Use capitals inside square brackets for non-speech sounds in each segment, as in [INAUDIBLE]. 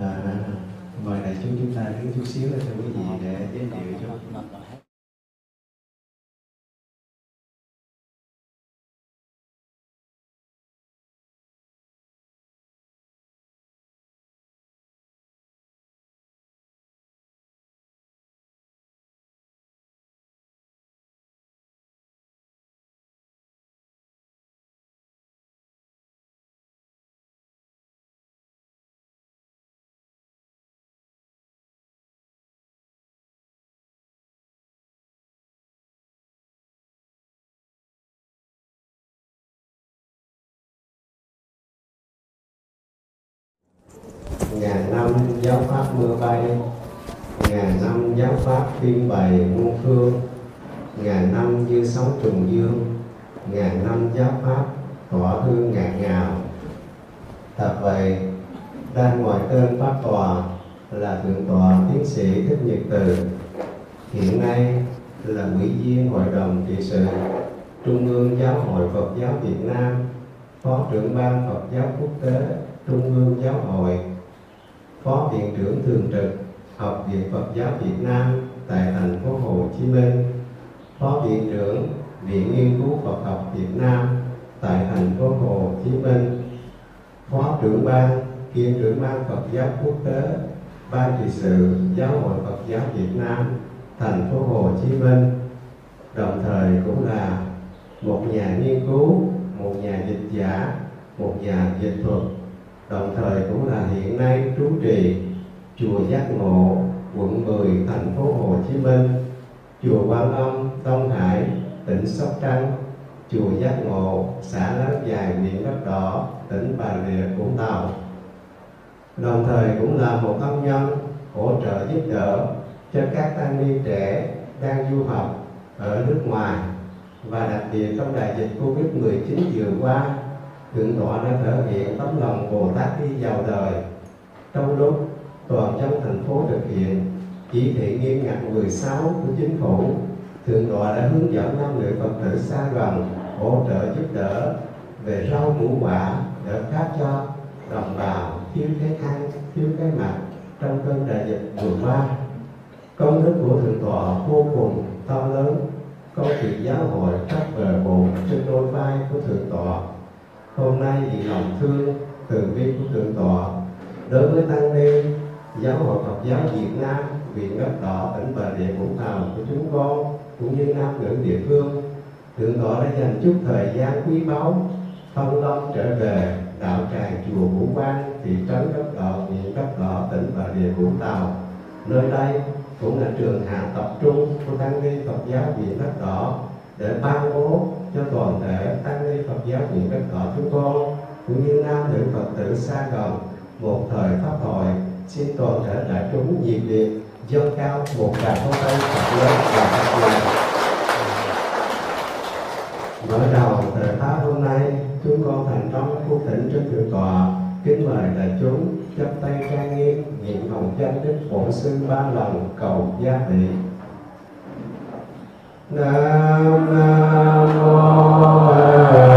à, mời đại chúng chúng ta đứng chút xíu cho quý vị để giới thiệu cho ngàn năm giáo pháp mưa bay, ngàn năm giáo pháp phiên bày muôn phương, ngàn năm như sóng trùng dương, ngàn năm giáo pháp tỏa hương ngạt ngào. Thật vậy đang ngoài tên pháp tòa là thượng tọa tiến sĩ thích nhật từ. Hiện nay là ủy viên hội đồng trị sự, trung ương giáo hội phật giáo việt nam, phó trưởng ban phật giáo quốc tế, trung ương giáo hội. Phó Viện trưởng Thường trực Học viện Phật giáo Việt Nam tại thành phố Hồ Chí Minh, Phó Viện trưởng Viện Nghiên cứu Phật học Việt Nam tại thành phố Hồ Chí Minh, Phó trưởng ban kiêm trưởng ban Phật giáo quốc tế, ban trị sự Giáo hội Phật giáo Việt Nam thành phố Hồ Chí Minh, đồng thời cũng là một nhà nghiên cứu, một nhà dịch giả, một nhà dịch thuật đồng thời cũng là hiện nay trú trì chùa Giác Ngộ, quận 10, thành phố Hồ Chí Minh, chùa Quan Âm, Đông Hải, tỉnh Sóc Trăng, chùa Giác Ngộ, xã Láng Dài, huyện Đất Đỏ, tỉnh Bà Rịa, Vũng Tàu. Đồng thời cũng là một ân nhân hỗ trợ giúp đỡ cho các tăng ni trẻ đang du học ở nước ngoài và đặc biệt trong đại dịch Covid-19 vừa qua thượng tọa đã thể hiện tấm lòng bồ tát đi vào đời. Trong lúc toàn dân thành phố thực hiện chỉ thị nghiêm ngặt 16 của chính phủ, thượng tọa đã hướng dẫn nam nữ phật tử xa gần hỗ trợ giúp đỡ về rau củ quả để phát cho đồng bào thiếu cái ăn thiếu cái mặc trong cơn đại dịch vừa qua. Công đức của thượng tọa vô cùng to lớn. Công việc giáo hội khắp bờ bộ trên đôi vai của thượng tọa hôm nay vì lòng thương, từ bi của thượng tọa. Đối với tăng ni, giáo hội Phật giáo Việt Nam, viện đất đỏ, tỉnh bà rịa vũng tàu của chúng con, cũng như nam nữ địa phương, thượng tọa đã dành chút thời gian quý báu thông long trở về đạo tràng chùa Vũ Quang, thị trấn đất đỏ huyện đất đỏ, tỉnh bà rịa vũng tàu. Nơi đây cũng là trường hạ tập trung của tăng ni Phật giáo viện đất đỏ để ban bố cho toàn thể tăng ni Phật giáo huyện đất Thọ chúng con, cũng như nam nữ Phật tử xa gần, một thời pháp hội, xin toàn thể đại chúng nhiệt liệt, dâng cao một tràng pháo tay thật lớn và thật dài mở đầu thời pháp hôm nay, chúng con thành tâm khu tỉnh trên thượng tọa, kính mời đại chúng chắp tay trang nghiêm, niệm hồng danh đức bổn sư ba lần cầu gia thị nam mô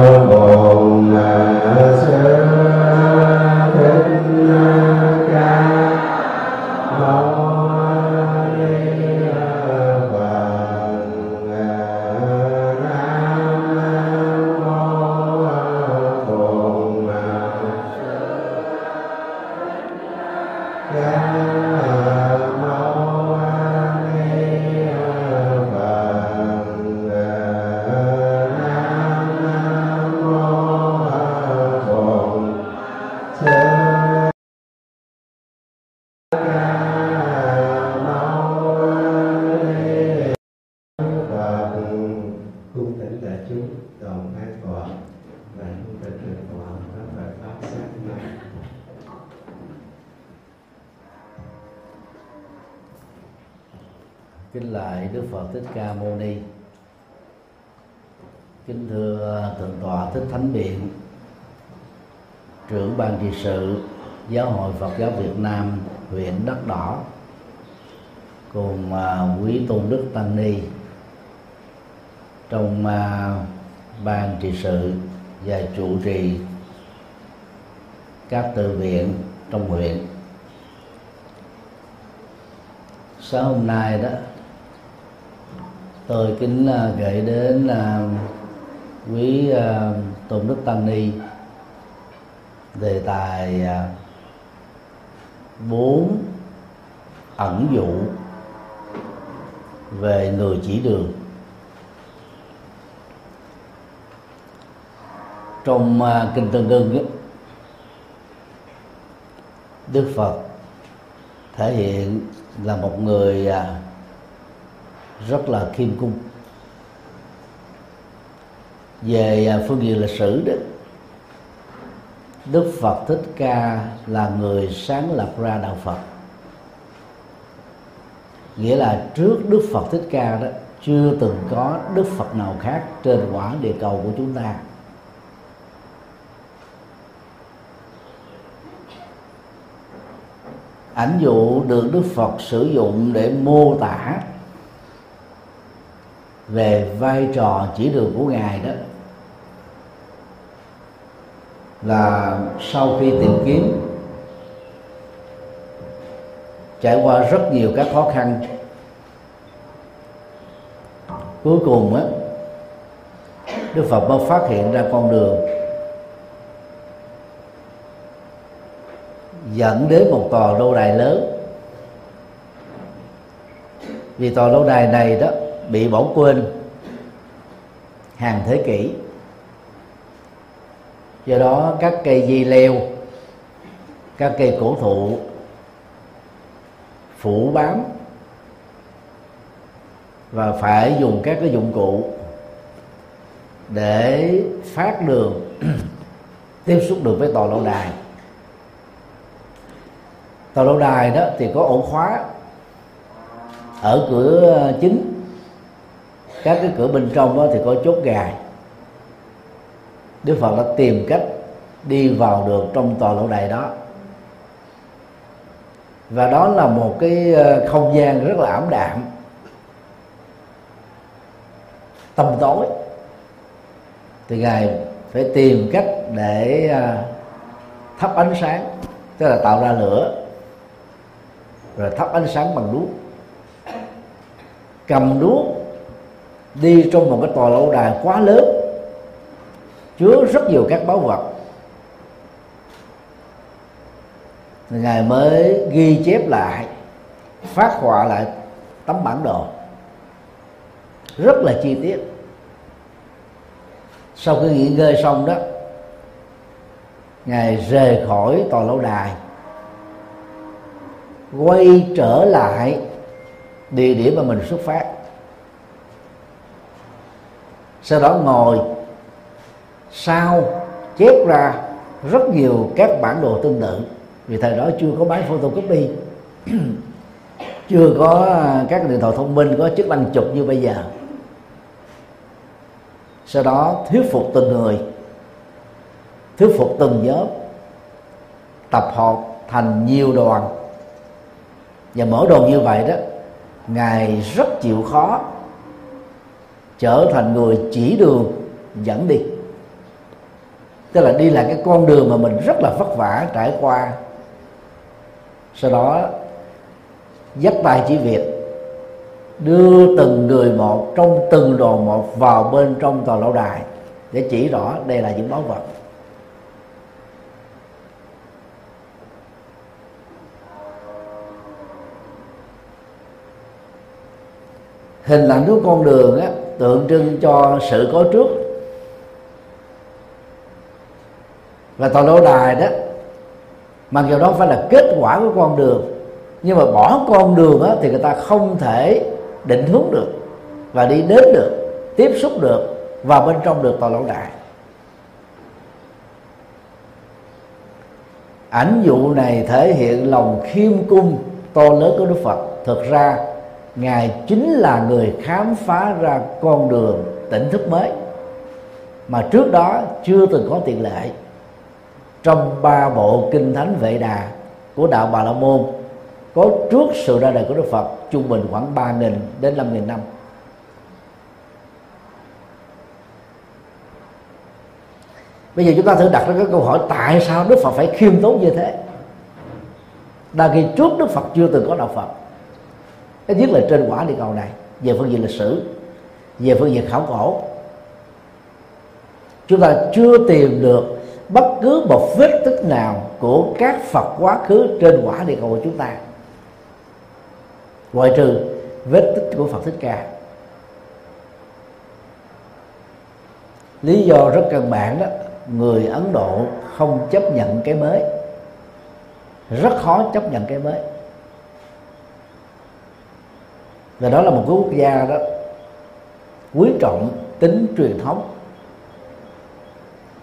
kính à, gửi đến à, quý à, tôn đức tăng ni đề tài bốn ẩn dụ về người chỉ đường. Trong kinh tương ưng đức phật thể hiện là một người rất là khiêm cung về à, phương diện lịch sử đó, Đức Phật Thích Ca là người sáng lập ra đạo Phật. Nghĩa là trước Đức Phật Thích Ca đó, chưa từng có Đức Phật nào khác trên quả địa cầu của chúng ta. Ảnh dụ được đức phật sử dụng để mô tả về vai trò chỉ đường của ngài đó là sau khi tìm kiếm, trải qua rất nhiều các khó khăn. Cuối cùng á, đức phật mới phát hiện ra con đường dẫn đến một tòa lâu đài lớn. Vì tòa lâu đài này đó bị bỏ quên hàng thế kỷ do đó, các cây dây leo, các cây cổ thụ, phủ bám và phải dùng các cái dụng cụ để phát đường, [CLEARS THROAT] tiếp xúc được với tòa lâu đài. Tòa lâu đài đó thì có ổ khóa ở cửa ờ, chính. Các cái cửa bên trong đó thì có chốt gài đức phật đã tìm cách đi vào được trong tòa lâu đài đó. Và đó là một cái ờ, không gian rất là ảm đạm. Tầm tối. Thì ngài phải tìm cách để ờ, thắp ánh sáng, tức là tạo ra lửa, rồi thắp ánh sáng bằng đuốc. Cầm đuốc đi trong một cái tòa lâu đài quá lớn chứa rất nhiều các báu vật. Ngài mới ghi chép lại, phát họa lại tấm bản đồ. Rất là chi tiết. Sau khi nghỉ ngơi xong đó, ngài rời khỏi tòa lâu đài, quay trở lại địa điểm mà mình xuất phát. Sau đó ngồi sau chép ra rất nhiều các bản đồ tương tự? Vì thời đó chưa có máy photocopy. [CLEARS THROAT] Chưa có à, các điện thoại thông minh, có chức năng chụp như bây giờ. Sau đó thuyết phục từng người, thuyết phục từng nhóm, tập hợp thành nhiều đoàn. Và mở đồ như vậy đó, ngài rất chịu khó trở thành người chỉ đường dẫn đi tức là đi lại cái con đường mà mình rất là vất vả trải qua. Sau đó dắt tay chỉ việc đưa từng người một trong từng đồ một vào bên trong tòa lâu đài để chỉ rõ đây là những báu vật. Hình ảnh của con đường á, tượng trưng cho sự có trước. Và tòa lâu đài đó. Mặc dù đó phải là kết quả của con đường, nhưng mà bỏ con đường đó thì người ta không thể định hướng được và đi đến được, tiếp xúc được vào bên trong được tòa lâu đài. Ảnh dụ này thể hiện lòng khiêm cung to lớn của đức phật. Thực ra, ngài chính là người khám phá ra con đường tỉnh thức mới mà trước đó chưa từng có tiền lệ trong ba bộ kinh thánh vệ đà của đạo bà la môn, có trước sự ra đời của đức phật trung bình khoảng ba nghìn đến năm nghìn năm. Bây giờ chúng ta thử đặt ra cái câu hỏi, tại sao đức phật phải khiêm tốn như thế? Đa khi trước đức phật chưa từng có đạo phật, Cái nhất là trên quả địa cầu này, về phương diện lịch sử, về phương diện khảo cổ, chúng ta chưa tìm được bất cứ một vết tích nào của các Phật quá khứ trên quả địa cầu của chúng ta. Ngoại trừ vết tích của Phật Thích Ca. Lý do rất căn bản đó người Ấn Độ không chấp nhận cái mới. Rất khó chấp nhận cái mới. Và đó là một cái quốc gia đó quý trọng tính truyền thống.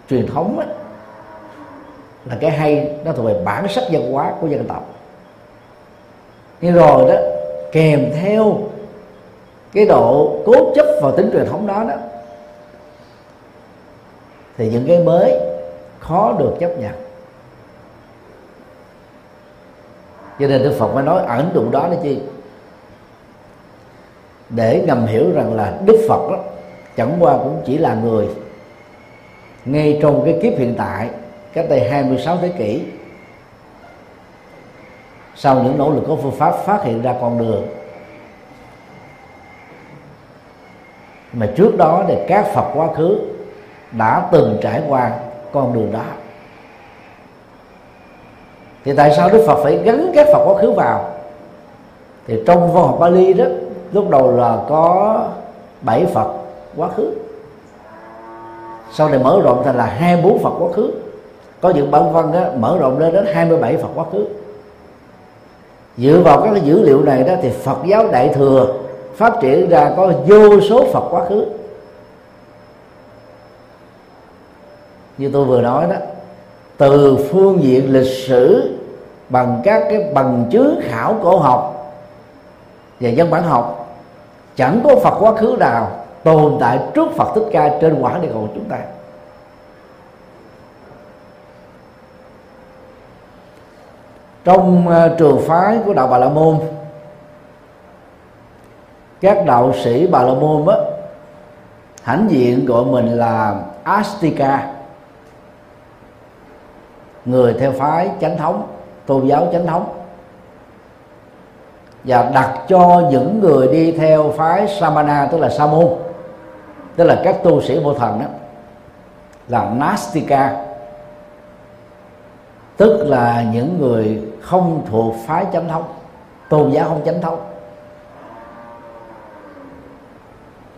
Truyền thống ấy, là cái hay, nó thuộc về bản sắc văn hóa của dân tộc. Nhưng rồi đó, kèm theo cái độ cố chấp vào tính truyền thống đó đó, thì những cái mới khó được chấp nhận. Cho nên đức phật mới nói ẩn dụ đó là chi? Để ngầm hiểu rằng là đức phật đó, chẳng qua cũng chỉ là người ngay trong cái kiếp hiện tại cách đây 26 thế kỷ, sau những nỗ lực của phương pháp phát hiện ra con đường, mà trước đó thì các Phật quá khứ đã từng trải qua con đường đó. Thì tại sao Đức Phật phải gắn các Phật quá khứ vào? Thì trong văn học Bali đó, lúc đầu là có bảy Phật quá khứ. Sau này mở rộng thành là 24 Phật quá khứ có những bản văn đó, mở rộng lên đến 27 Phật quá khứ dựa vào các cái dữ liệu này đó thì Phật giáo Đại thừa phát triển ra có vô số Phật quá khứ như tôi vừa nói đó từ phương diện lịch sử bằng các cái bằng chứng khảo cổ học và dân bản học chẳng có Phật quá khứ nào tồn tại trước Phật Thích Ca trên quả địa cầu chúng ta. Trong ờ, trường phái của đạo Bà La Môn, các đạo sĩ Bà La Môn á, hãnh diện gọi mình là Astika, người theo phái chánh thống, tôn giáo chánh thống, và đặt cho những người đi theo phái Samana, tức là Sa môn, tức là các tu sĩ vô thần đó là Nastika tức là những người không thuộc phái chánh thống tôn giáo không chánh thống.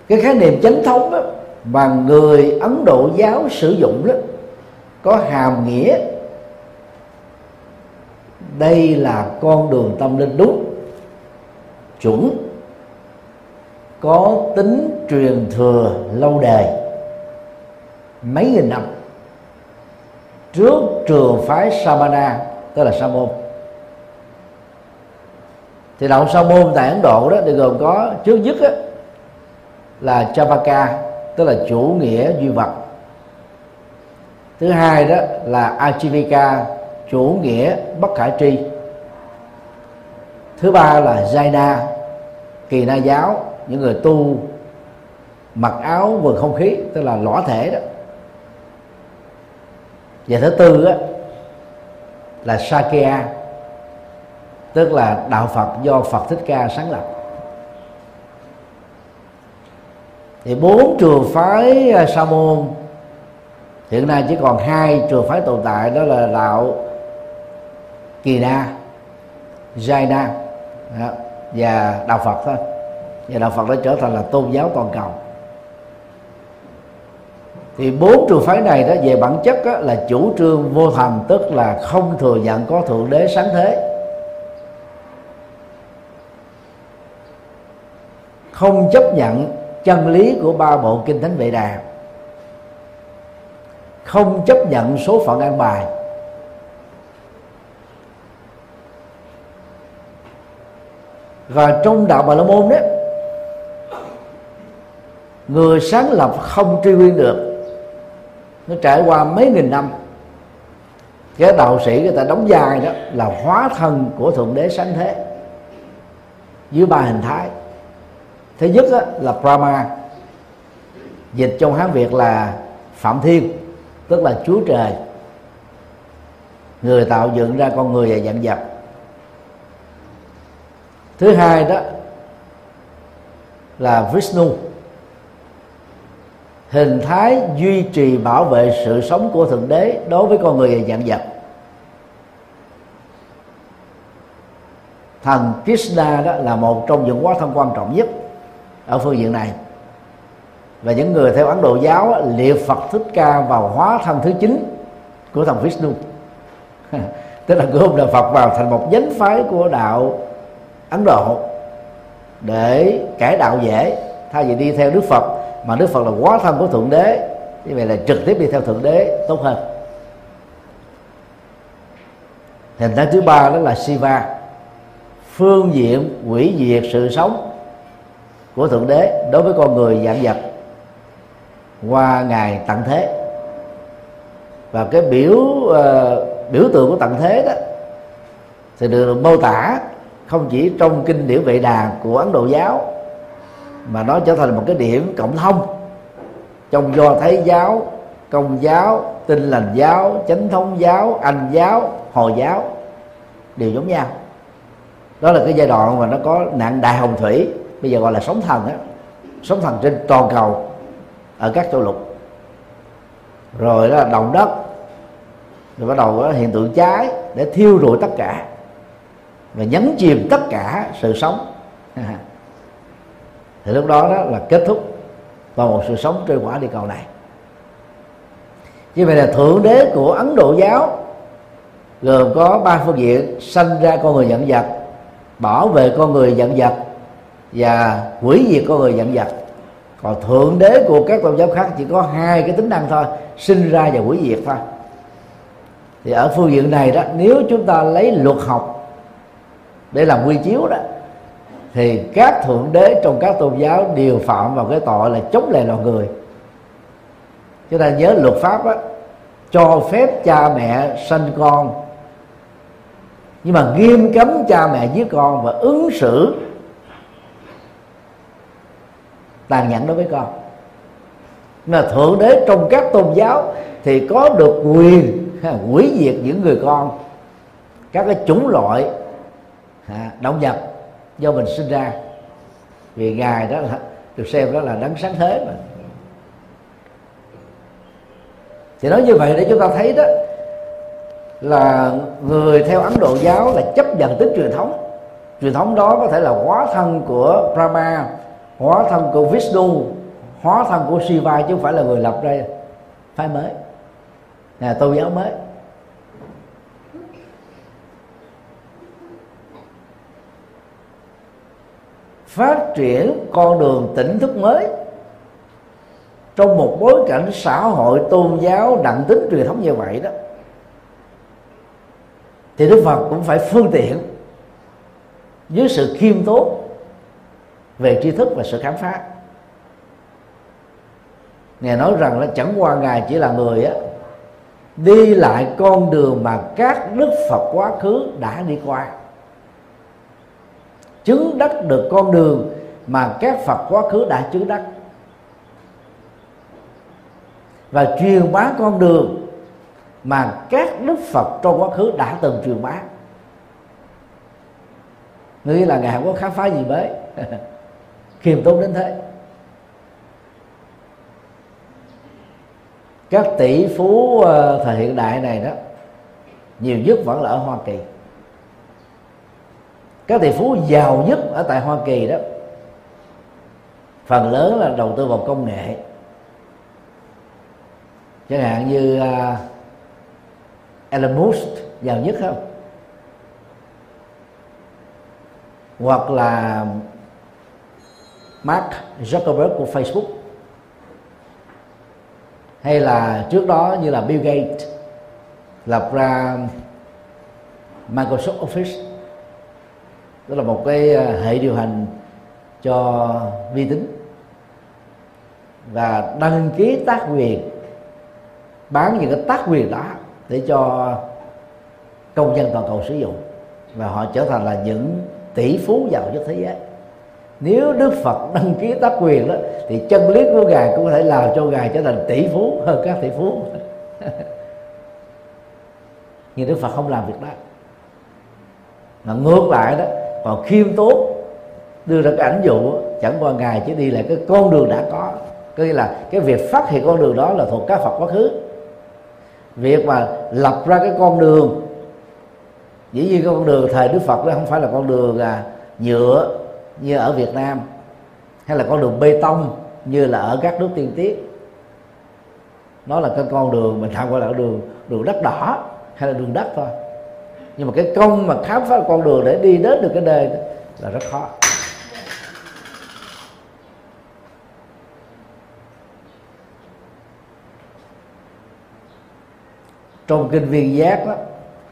Cái khái niệm chánh thống đó, mà người Ấn Độ giáo sử dụng đó có hàm nghĩa đây là con đường tâm linh đúng chuẩn có tính truyền thừa lâu đời. Mấy nghìn năm trước trường phái Samana tức là Sa môn thì đạo Sa môn tại Ấn Độ đó thì gồm có trước nhất á, là Chavaka tức là chủ nghĩa duy vật. Thứ hai đó là Ajivika chủ nghĩa bất khả tri. Thứ ba là Jaina kỳ na giáo những người tu mặc áo quần không khí tức là lõa thể đó. Và thứ tư đó, là Sakya tức là đạo Phật do Phật Thích Ca sáng lập. Thì bốn trường phái à, sa môn hiện nay chỉ còn hai trường phái tồn tại đó là đạo kỳ na jaina và đạo phật thôi. Và đạo phật đã trở thành là tôn giáo toàn cầu. Thì bốn trường phái này đó về bản chất đó, là chủ trương vô thần tức là không thừa nhận có thượng đế sáng thế. Không chấp nhận chân lý của ba bộ kinh thánh vệ đà, không chấp nhận số phận an bài, và trong đạo bà la môn đó, người sáng lập không truy nguyên được. Nó trải qua mấy nghìn năm, cái đạo sĩ người ta đóng vai đó là hóa thân của thượng đế sáng thế, dưới ba hình thái thứ nhất đó, là Brahma. Dịch trong hán việt là phạm thiên tức là chúa trời. Người tạo dựng ra con người và dạng vật. Thứ hai đó là Vishnu. Hình thái duy trì bảo vệ sự sống của thượng đế đối với con người và dạng vật. Thần Krishna đó là một trong những quá thân quan trọng nhất ở phương diện này. Và những người theo Ấn Độ giáo liệt Phật Thích Ca vào hóa thân thứ chín của thần Vishnu. [LAUGHS] Tức là gom đạo Phật vào thành một nhánh phái của đạo Ấn Độ để cải đạo dễ. Thay vì đi theo Đức Phật, mà Đức Phật là hóa thân của Thượng Đế. Như vậy là trực tiếp đi theo Thượng Đế, tốt hơn. Hình thái thứ ba đó là Shiva, phương diện hủy diệt sự sống của thượng đế đối với con người dạng vật qua ngày tận thế. Và cái biểu uh, biểu tượng của tận thế đó thì được mô tả không chỉ trong kinh điển vệ đà của ấn độ giáo mà nó trở thành một cái điểm cộng thông trong do thái giáo công giáo tinh lành giáo chánh thống giáo anh giáo hồi giáo đều giống nhau. Đó là cái giai đoạn mà nó có nạn đại hồng thủy bây giờ gọi là sóng thần á. Sóng thần trên toàn cầu, ở các châu lục. Rồi đó là động đất. Rồi bắt đầu có hiện tượng cháy để thiêu rụi tất cả. Và nhấn chìm tất cả sự sống. [LAUGHS] Thì lúc đó đó là kết thúc vào một sự sống trên quả địa cầu này. Như vậy là thượng đế của ấn độ giáo gồm có ba phương diện sanh ra con người nhận vật, bảo vệ con người giận vật và hủy diệt con người dặn vật còn thượng đế của các tôn giáo khác chỉ có hai cái tính năng thôi sinh ra và hủy diệt thôi. Thì ở phương diện này đó nếu chúng ta lấy luật học để làm quy chiếu đó thì các thượng đế trong các tôn giáo đều phạm vào cái tội là chống lại loài người. Chúng ta nhớ luật pháp đó, cho phép cha mẹ sanh con nhưng mà nghiêm cấm cha mẹ giết con và ứng xử tàn nhẫn đối với con. Mà thượng đế trong các tôn giáo thì có được quyền hủy diệt những người con, các cái chủng loại động vật do mình sinh ra. Vì ngài đó là, được xem đó là đấng sáng thế mà. Thì nói như vậy để chúng ta thấy đó, là người theo ấn độ giáo là chấp nhận tính truyền thống. Truyền thống đó có thể là hóa thân của brahma hóa thân của vishnu, hóa thân của shiva chứ không phải là người lập ra. Phái mới. Là tôn giáo mới. Phát triển con đường tỉnh thức mới. Trong một bối cảnh xã hội tôn giáo đặng tính truyền thống như vậy đó, thì đức phật cũng phải phương tiện với sự khiêm tốn về tri thức và sự khám phá. Ngài nói rằng là chẳng qua ngài chỉ là người á, đi lại con đường mà các đức phật quá khứ đã đi qua. Chứng đắc được con đường mà các phật quá khứ đã chứng đắc. Và truyền bá con đường mà các đức phật trong quá khứ đã từng truyền bá. Nghĩa là ngài không có khám phá gì mới. [LAUGHS] khiêm tốn đến thế. Các tỷ phú ờ, thời hiện đại này đó nhiều nhất vẫn là ở hoa kỳ. Các tỷ phú giàu nhất ở tại hoa kỳ đó phần lớn là đầu tư vào công nghệ. Chẳng hạn như uh, Elon Musk giàu nhất không? Hoặc là Mark Zuckerberg của Facebook. Hay là trước đó như là Bill Gates, lập ra Microsoft Office. Đó là một cái ờ, hệ điều hành cho vi tính. Và đăng ký tác quyền, bán những cái tác quyền đó để cho công dân toàn cầu sử dụng. Và họ trở thành là những tỷ phú giàu nhất thế giới nếu đức phật đăng ký tác quyền đó thì chân lý của ngài cũng có thể làm cho ngài trở thành tỷ phú hơn các tỷ phú. [LAUGHS] Nhưng đức phật không làm việc đó. Mà ngược lại đó còn khiêm tốn đưa ra cái ảnh dụ chẳng qua ngài chỉ đi lại cái con đường đã có. Có nghĩa là cái việc phát hiện con đường đó là thuộc các phật quá khứ. Việc mà lập ra cái con đường dĩ nhiên con đường thời đức phật đó không phải là con đường à, nhựa như ở việt nam hay là con đường bê tông như là ở các nước tiên tiến. Nó là cái con đường mình tham gọi là đường đường đất đỏ hay là đường đất thôi. Nhưng mà cái công mà khám phá con đường để đi đến được cái nơi là rất khó. Trong kinh viên giác đó,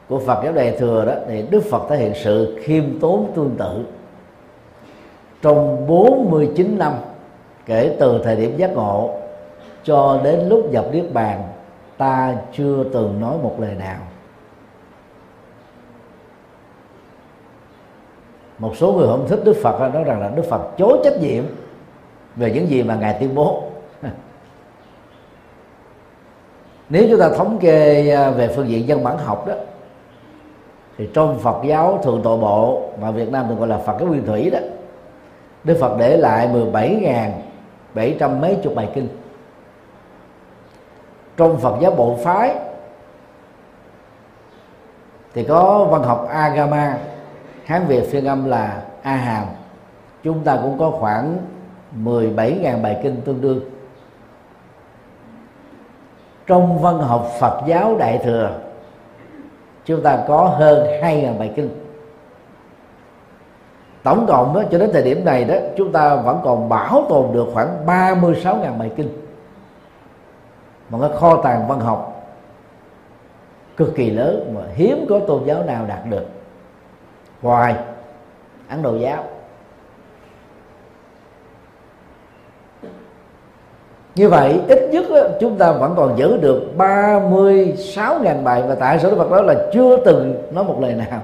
của Phật giáo Đại thừa đó thì Đức Phật thể hiện sự khiêm tốn tương tự trong 49 năm, kể từ thời điểm giác ngộ cho đến lúc nhập niết bàn, ta chưa từng nói một lời nào. Một số người không thích Đức Phật nói rằng là Đức Phật chối trách nhiệm về những gì mà ngài tuyên bố. [LAUGHS] Nếu chúng ta thống kê à, về phương diện dân bản học đó, thì trong Phật giáo thượng tọa bộ mà Việt Nam thường gọi là Phật giáo nguyên thủy đó Đức Phật để lại 17.700 mấy chục bài kinh. Trong Phật giáo bộ phái thì có văn học Agama, Hán Việt phiên âm là A Hàm chúng ta cũng có khoảng 17.000 bài kinh tương đương. Trong văn học Phật giáo Đại thừa, chúng ta có hơn 2.000 bài kinh tổng cộng đó, cho đến thời điểm này đó chúng ta vẫn còn bảo tồn được khoảng 36.000 bài kinh. Một cái kho tàng văn học cực kỳ lớn mà hiếm có tôn giáo nào đạt được. Ngoài ấn độ giáo. Như vậy ít nhất đó, chúng ta vẫn còn giữ được 36.000 bài và tại sao Đức Phật đó là chưa từng nói một lời nào?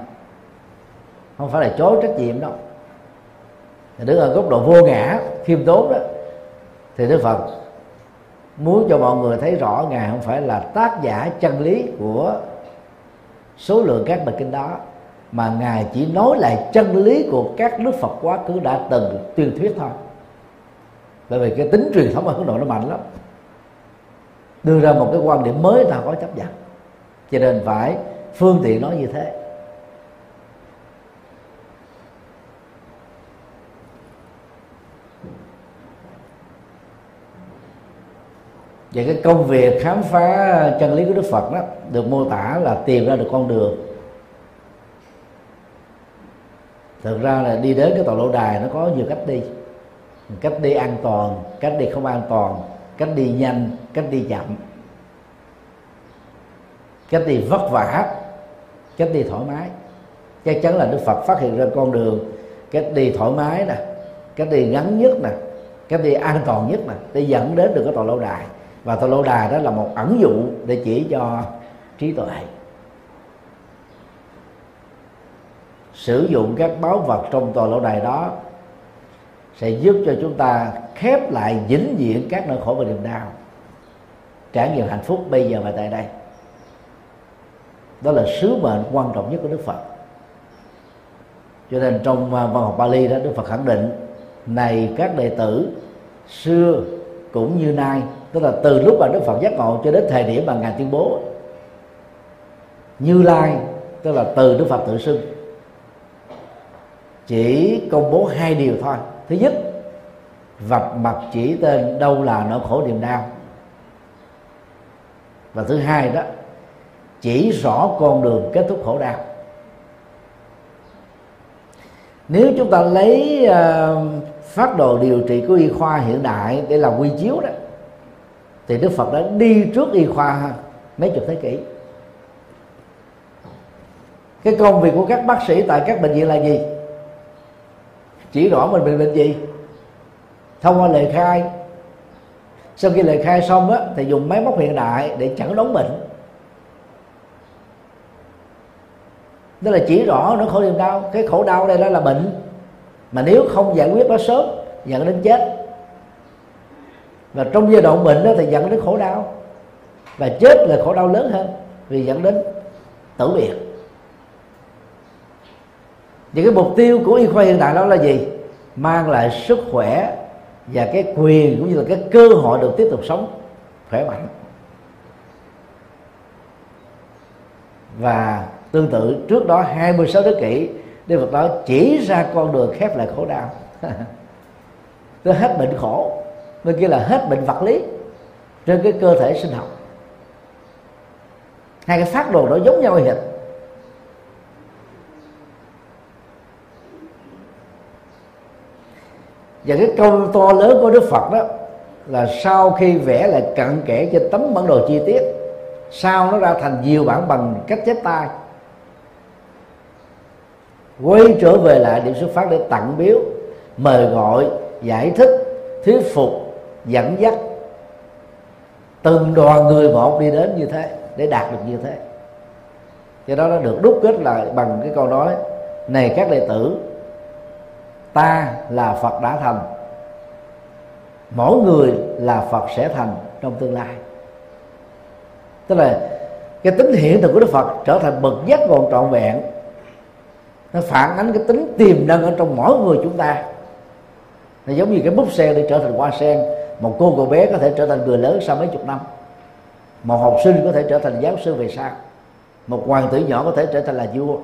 Không phải là chối trách nhiệm đâu đứng ở góc độ vô ngã, khiêm tốn đó. Thì Đức Phật muốn cho mọi người thấy rõ ngài không phải là tác giả chân lý của số lượng các bài kinh đó, mà ngài chỉ nói lại chân lý của các đức Phật quá khứ đã từng tuyên thuyết thôi. Bởi vì cái tính truyền thống ở Ấn Độ nó mạnh lắm. Đưa ra một cái quan điểm mới ta có chấp nhận. Cho nên phải phương tiện nói như thế. Và cái công việc khám phá chân lý của Đức Phật đó, được mô tả là tìm ra được con đường. Thực ra là đi đến cái tòa lộ đài nó có nhiều cách đi. Cách đi an toàn, cách đi không an toàn, cách đi nhanh, cách đi chậm. Cách đi vất vả, cách đi thoải mái. Chắc chắn là đức phật phát hiện ra con đường, cách đi thoải mái nè, cách đi ngắn nhất nè, cách đi an toàn nhất nè, để dẫn đến được cái tòa lâu đài và tòa lâu đài đó là một ẩn dụ để chỉ cho trí tuệ. Sử dụng các báu vật trong tòa lâu đài đó sẽ giúp cho chúng ta khép lại vĩnh viễn các nỗi khổ và niềm đau. Trải nghiệm hạnh phúc bây giờ và tại đây. Đó là sứ mệnh quan trọng nhất của đức phật. Cho nên trong à, văn học Bali đó, Đức Phật khẳng định, này các đệ tử, xưa cũng như nay tức là từ lúc mà Đức Phật giác ngộ cho đến thời điểm mà ngài tuyên bố Như Lai tức là từ Đức Phật tự xưng. Chỉ công bố hai điều thôi. Thứ nhất vạch mặt chỉ tên đâu là nỗi khổ niềm đau. Và thứ hai đó chỉ rõ con đường kết thúc khổ đau. Nếu chúng ta lấy ờ, uh, phát đồ điều trị của y khoa hiện đại để làm quy chiếu đó thì đức phật đã đi trước y khoa mấy chục thế kỷ. Cái công việc của các bác sĩ tại các bệnh viện là gì? Chỉ rõ mình bị bệnh gì? Thông qua lời khai. Sau khi lời khai xong á, thì dùng máy móc hiện đại để chẩn đoán bệnh. Đó là chỉ rõ nó khổ niềm đau. Cái khổ đau đây đó là bệnh. Mà nếu không giải quyết nó sớm, dẫn đến chết và trong giai đoạn bệnh đó thì dẫn đến khổ đau. Và chết là khổ đau lớn hơn vì dẫn đến tử biệt. Những cái mục tiêu của y khoa hiện đại đó là gì? Mang lại sức khỏe và cái quyền cũng như là cái cơ hội được tiếp tục sống khỏe mạnh. Và tương tự, trước đó 26 thế kỷ, Đức Phật đó chỉ ra con đường khép lại khổ đau. [LAUGHS] Tôi hết bệnh khổ bên kia là hết bệnh vật lý trên cái cơ thể sinh học. Hai cái phát đồ đó giống nhau hệt và cái câu to lớn của đức phật đó là sau khi vẽ lại cặn kẽ trên tấm bản đồ chi tiết, sau nó ra thành nhiều bản bằng cách chép tay. Quay trở về lại điểm xuất phát để tặng biếu, mời gọi, giải thích, thuyết phục dẫn dắt từng đoàn người một đi đến như thế, để đạt được như thế. Do đó nó được đúc kết lại bằng cái câu nói, này các đệ tử, ta là phật đã thành. Mỗi người là phật sẽ thành trong tương lai. Tức là cái tính hiện thực của đức phật trở thành bậc giác ngộ trọn vẹn. Nó phản ánh cái tính tiềm năng ở trong mỗi người chúng ta. Nó giống như cái búp sen để trở thành hoa sen một cô cậu bé có thể trở thành người lớn sau mấy chục năm. Một học sinh có thể trở thành giáo sư về sau. Một hoàng tử nhỏ có thể trở thành là vua.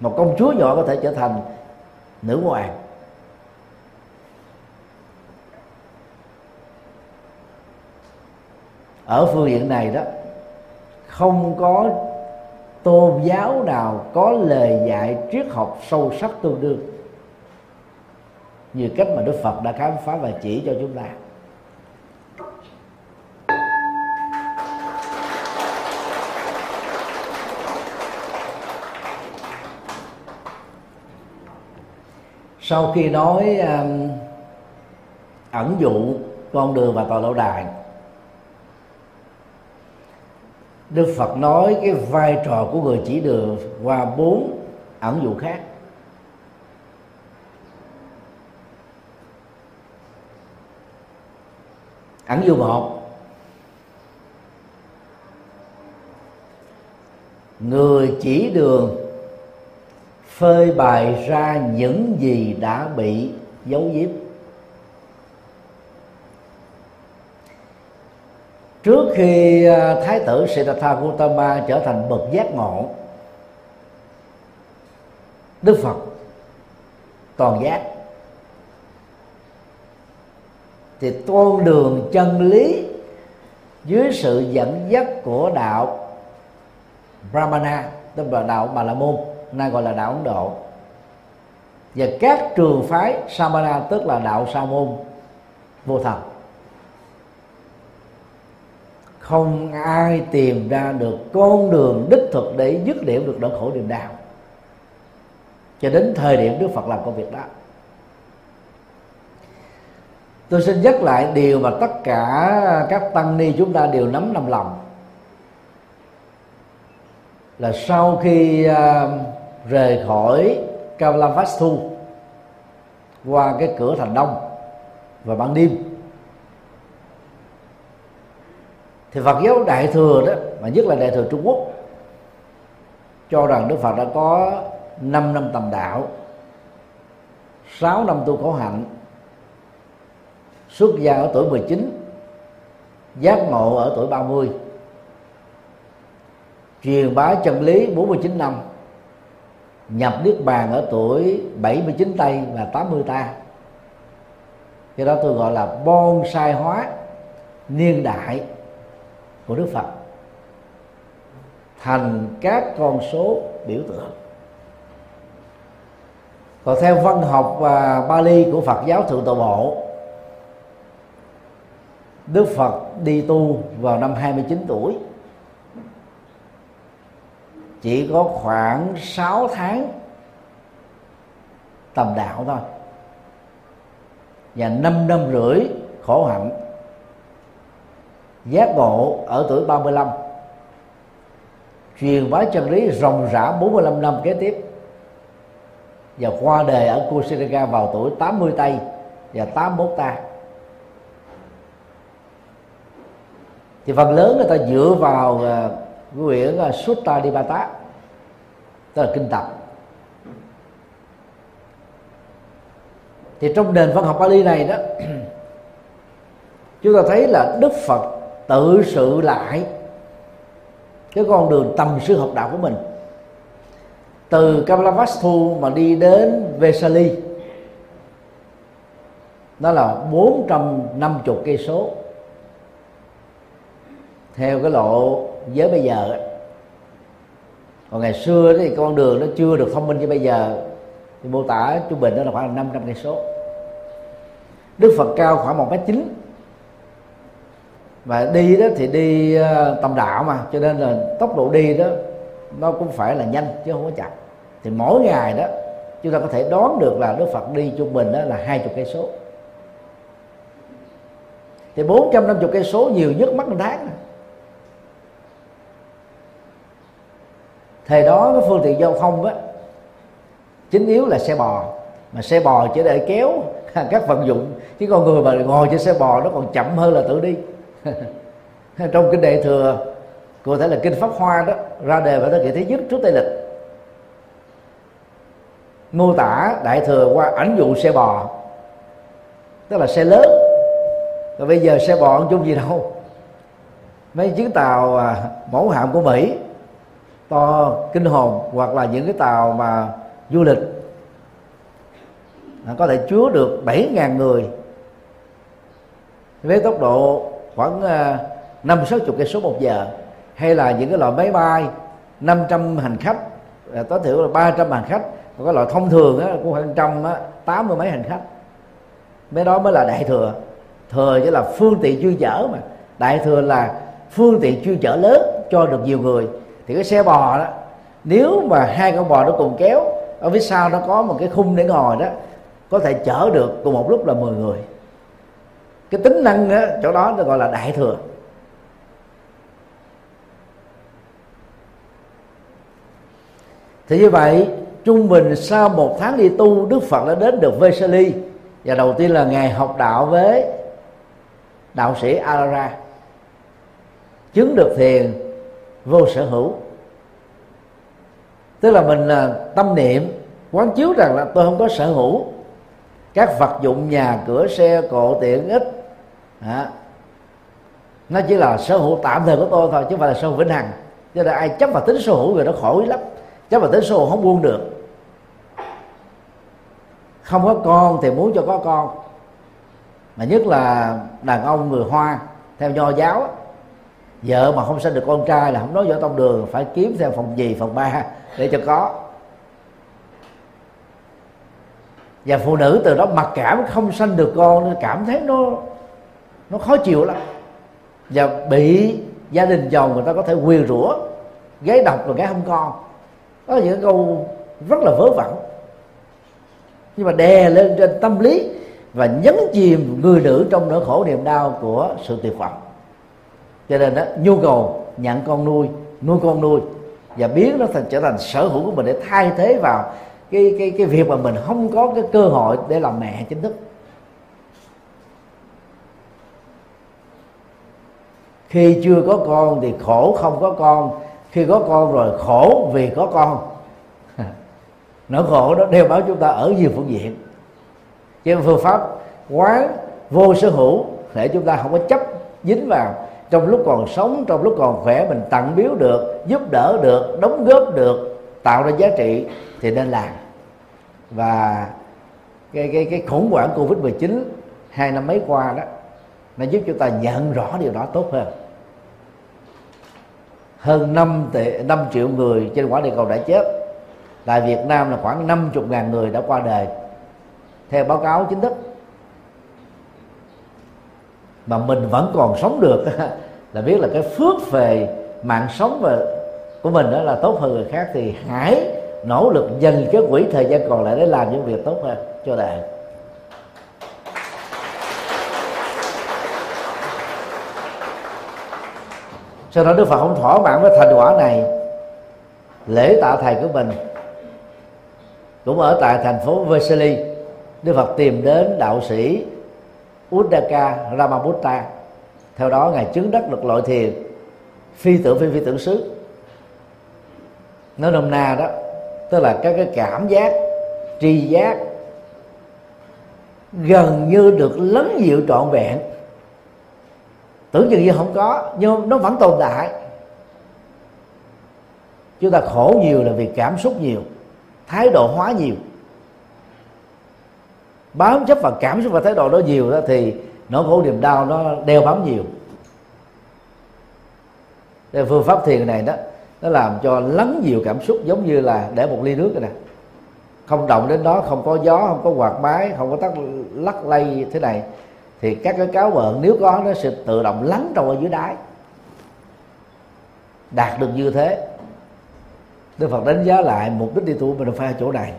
Một công chúa nhỏ có thể trở thành nữ hoàng. Ở phương diện này đó, không có tôn giáo nào có lời dạy triết học sâu sắc tương đương như cách mà Đức Phật đã khám phá và chỉ cho chúng ta. Sau khi nói um, ẩn dụ con đường và tòa lâu đài Đức Phật nói cái vai trò của người chỉ đường qua bốn ẩn dụ khác. Ẩn dụ một người chỉ đường phơi bày ra những gì đã bị giấu giếm. Trước khi à, thái tử Siddhartha Gautama trở thành bậc giác ngộ, Đức Phật toàn giác. Thì con đường chân lý dưới sự dẫn dắt của đạo Brahmana, tức là đạo Bà La Môn nay gọi là đạo Ấn Độ. Và các trường phái Samana tức là đạo Sa môn vô thần không ai tìm ra được con đường đích thực để dứt điểm được nỗi khổ niềm đau. Cho đến thời điểm Đức Phật làm công việc đó. Tôi xin nhắc lại điều mà tất cả các tăng ni chúng ta đều nắm trong lòng. Là sau khi uh, rời khỏi Kavalavastu qua cái cửa thành đông và ban đêm. Thì Phật giáo Đại thừa đó, mà nhất là Đại thừa Trung Quốc, cho rằng Đức Phật đã có 5 năm tầm đạo 6 năm tu khổ hạnh, xuất gia ở tuổi 19 giác ngộ ở tuổi 30 truyền bá chân lý 49 năm nhập niết bàn ở tuổi 79 tây và 80 ta. Cái đó tôi gọi là bonsai hóa niên đại của Đức Phật. Thành các con số biểu tượng. Còn theo văn học và Bali của Phật giáo Thượng Tọa Bộ Đức Phật đi tu vào năm 29 tuổi chỉ có khoảng 6 tháng tầm đạo thôi. Và 5 năm rưỡi khổ hạnh. Giác ngộ ở tuổi 35 truyền bá chân lý ròng rã 45 năm kế tiếp. Và qua đời ở Kusinaga vào tuổi 80 tây và 81 ta. Thì phần lớn người ta dựa vào à, quyển Sutta Dipata tức là kinh tập. Thì trong nền văn học Bali này đó, [CLEARS THROAT] chúng ta thấy là Đức Phật tự sự lại cái con đường tầm sư học đạo của mình. Từ Kamalavastu mà đi đến Vesali. Đó là 450 cây số. Theo cái lộ giới bây giờ còn ngày xưa thì con đường nó chưa được thông minh như bây giờ. Thì mô tả trung bình đó là khoảng 500 cây số. Đức Phật cao khoảng một mét chín. Và đi đó thì đi ờ, tầm đạo mà. Cho nên là tốc độ đi đó, nó cũng phải là nhanh chứ không có chậm. Thì mỗi ngày đó, chúng ta có thể đoán được là Đức Phật đi trung bình đó là hai chục cây số. Thì 450 cây số nhiều nhất mất một tháng. Thời đó cái phương tiện giao thông á, chính yếu là xe bò. Mà xe bò chỉ để kéo [LAUGHS] các vận dụng, chứ con người mà ngồi trên xe bò nó còn chậm hơn là tự đi. [LAUGHS] Trong kinh đệ thừa, cụ thể là kinh pháp hoa đó, ra đề vào thế kỷ thứ nhất trước tây lịch. Mô tả đại thừa qua ảnh dụ xe bò, tức là xe lớn. Rồi bây giờ xe bò không chung gì đâu. Mấy chiếc tàu à, mẫu hạm của mỹ to kinh hồn hoặc là những cái tàu mà du lịch. Có thể chứa được 7.000 người. Với tốc độ khoảng à, năm sáu chục cây số một giờ. Hay là những cái loại máy bay 500 hành khách à, tối thiểu là 300 hành khách. Còn cái loại thông thường á, cũng khoảng trăm á, tám mươi mấy hành khách. Mấy đó mới là đại thừa. Thừa chỉ là phương tiện chuyên chở mà. Đại thừa là phương tiện chuyên chở lớn cho được nhiều người thì cái xe bò đó nếu mà hai con bò nó cùng kéo ở phía sau nó có một cái khung để ngồi đó có thể chở được cùng một lúc là 10 người. Cái tính năng đó, chỗ đó nó gọi là đại thừa. Thì như vậy trung bình sau một tháng đi tu đức phật đã đến được vesali. Và đầu tiên là ngày học đạo với đạo sĩ alara. Chứng được thiền vô sở hữu. Tức là mình à, tâm niệm quán chiếu rằng là tôi không có sở hữu. Các vật dụng nhà cửa xe cộ tiện ích à, nó chỉ là sở hữu tạm thời của tôi thôi chứ không phải là sở hữu vĩnh hằng. Cho nên ai chấp vào tính sở hữu người nó khổ lắm. Chấp vào tính sở hữu không buông được. Không có con thì muốn cho có con. Mà nhất là đàn ông người hoa theo nho giáo vợ mà không sinh được con trai là không nói võ tông đường, phải kiếm theo phòng gì, phòng ba để cho có. Và phụ nữ từ đó mặc cảm không sanh được con, nên cảm thấy nó nó khó chịu lắm. Và bị gia đình chồng người ta có thể quyền rủa gái độc rồi gái không con. Đó là những câu rất là vớ vẩn. Nhưng mà đè lên trên tâm lý và nhấn chìm người nữ trong nỗi khổ niềm đau của sự tuyệt vọng cho nên đó, nhu cầu nhận con nuôi nuôi con nuôi. Và biến nó thành trở thành sở hữu của mình để thay thế vào cái cái cái việc mà mình không có cái cơ hội để làm mẹ chính thức. Khi chưa có con thì khổ không có con. Khi có con rồi khổ vì có con. [LAUGHS] Nỗi khổ đó đeo báo chúng ta ở nhiều phương diện. Trên phương pháp quán vô sở hữu để chúng ta không có chấp dính vào trong lúc còn sống trong lúc còn khỏe mình tặng biếu được giúp đỡ được đóng góp được tạo ra giá trị thì nên làm. Và cái cái cái khủng hoảng covid 19 hai năm mấy qua đó nó giúp chúng ta nhận rõ điều đó tốt hơn. Hơn 5, tỷ, 5 triệu người trên quả địa cầu đã chết. Tại Việt Nam là khoảng 50 ngàn người đã qua đời. Theo báo cáo chính thức mà mình vẫn còn sống được [LAUGHS] là biết là cái phước về mạng sống và của mình đó là tốt hơn người khác, thì hãy nỗ lực dành cái quỹ thời gian còn lại để làm những việc tốt hơn cho đời sau đó đức phật không thỏa mãn với thành quả này. Lễ tạ thầy của mình cũng ở tại thành phố Vesely Đức Phật tìm đến đạo sĩ Uddaka Ramabutta theo đó, ngài chứng đắc được loại thiền phi tưởng phi phi tưởng xứ. Nói nôm na đó, tức là các cái cảm giác, tri giác gần như được lấn dịu trọn vẹn. Tưởng chừng như không có, nhưng nó vẫn tồn tại. Chúng ta khổ nhiều là vì cảm xúc nhiều, thái độ hóa nhiều bám chấp vào cảm xúc và thái độ đó nhiều đó, thì nỗi khổ niềm đau nó đeo bám nhiều. Thế phương pháp thiền này đó, nó làm cho lắng nhiều cảm xúc giống như là để một ly nước này nè. Không động đến đó, không có gió, không có quạt máy, không có tắt lắc lay thế này, thì các cái cáo bợn nếu có nó sẽ tự động lắng trong ở dưới đáy. Đạt được như thế, Đức Phật đánh giá lại mục đích đi tu mình phải ở chỗ này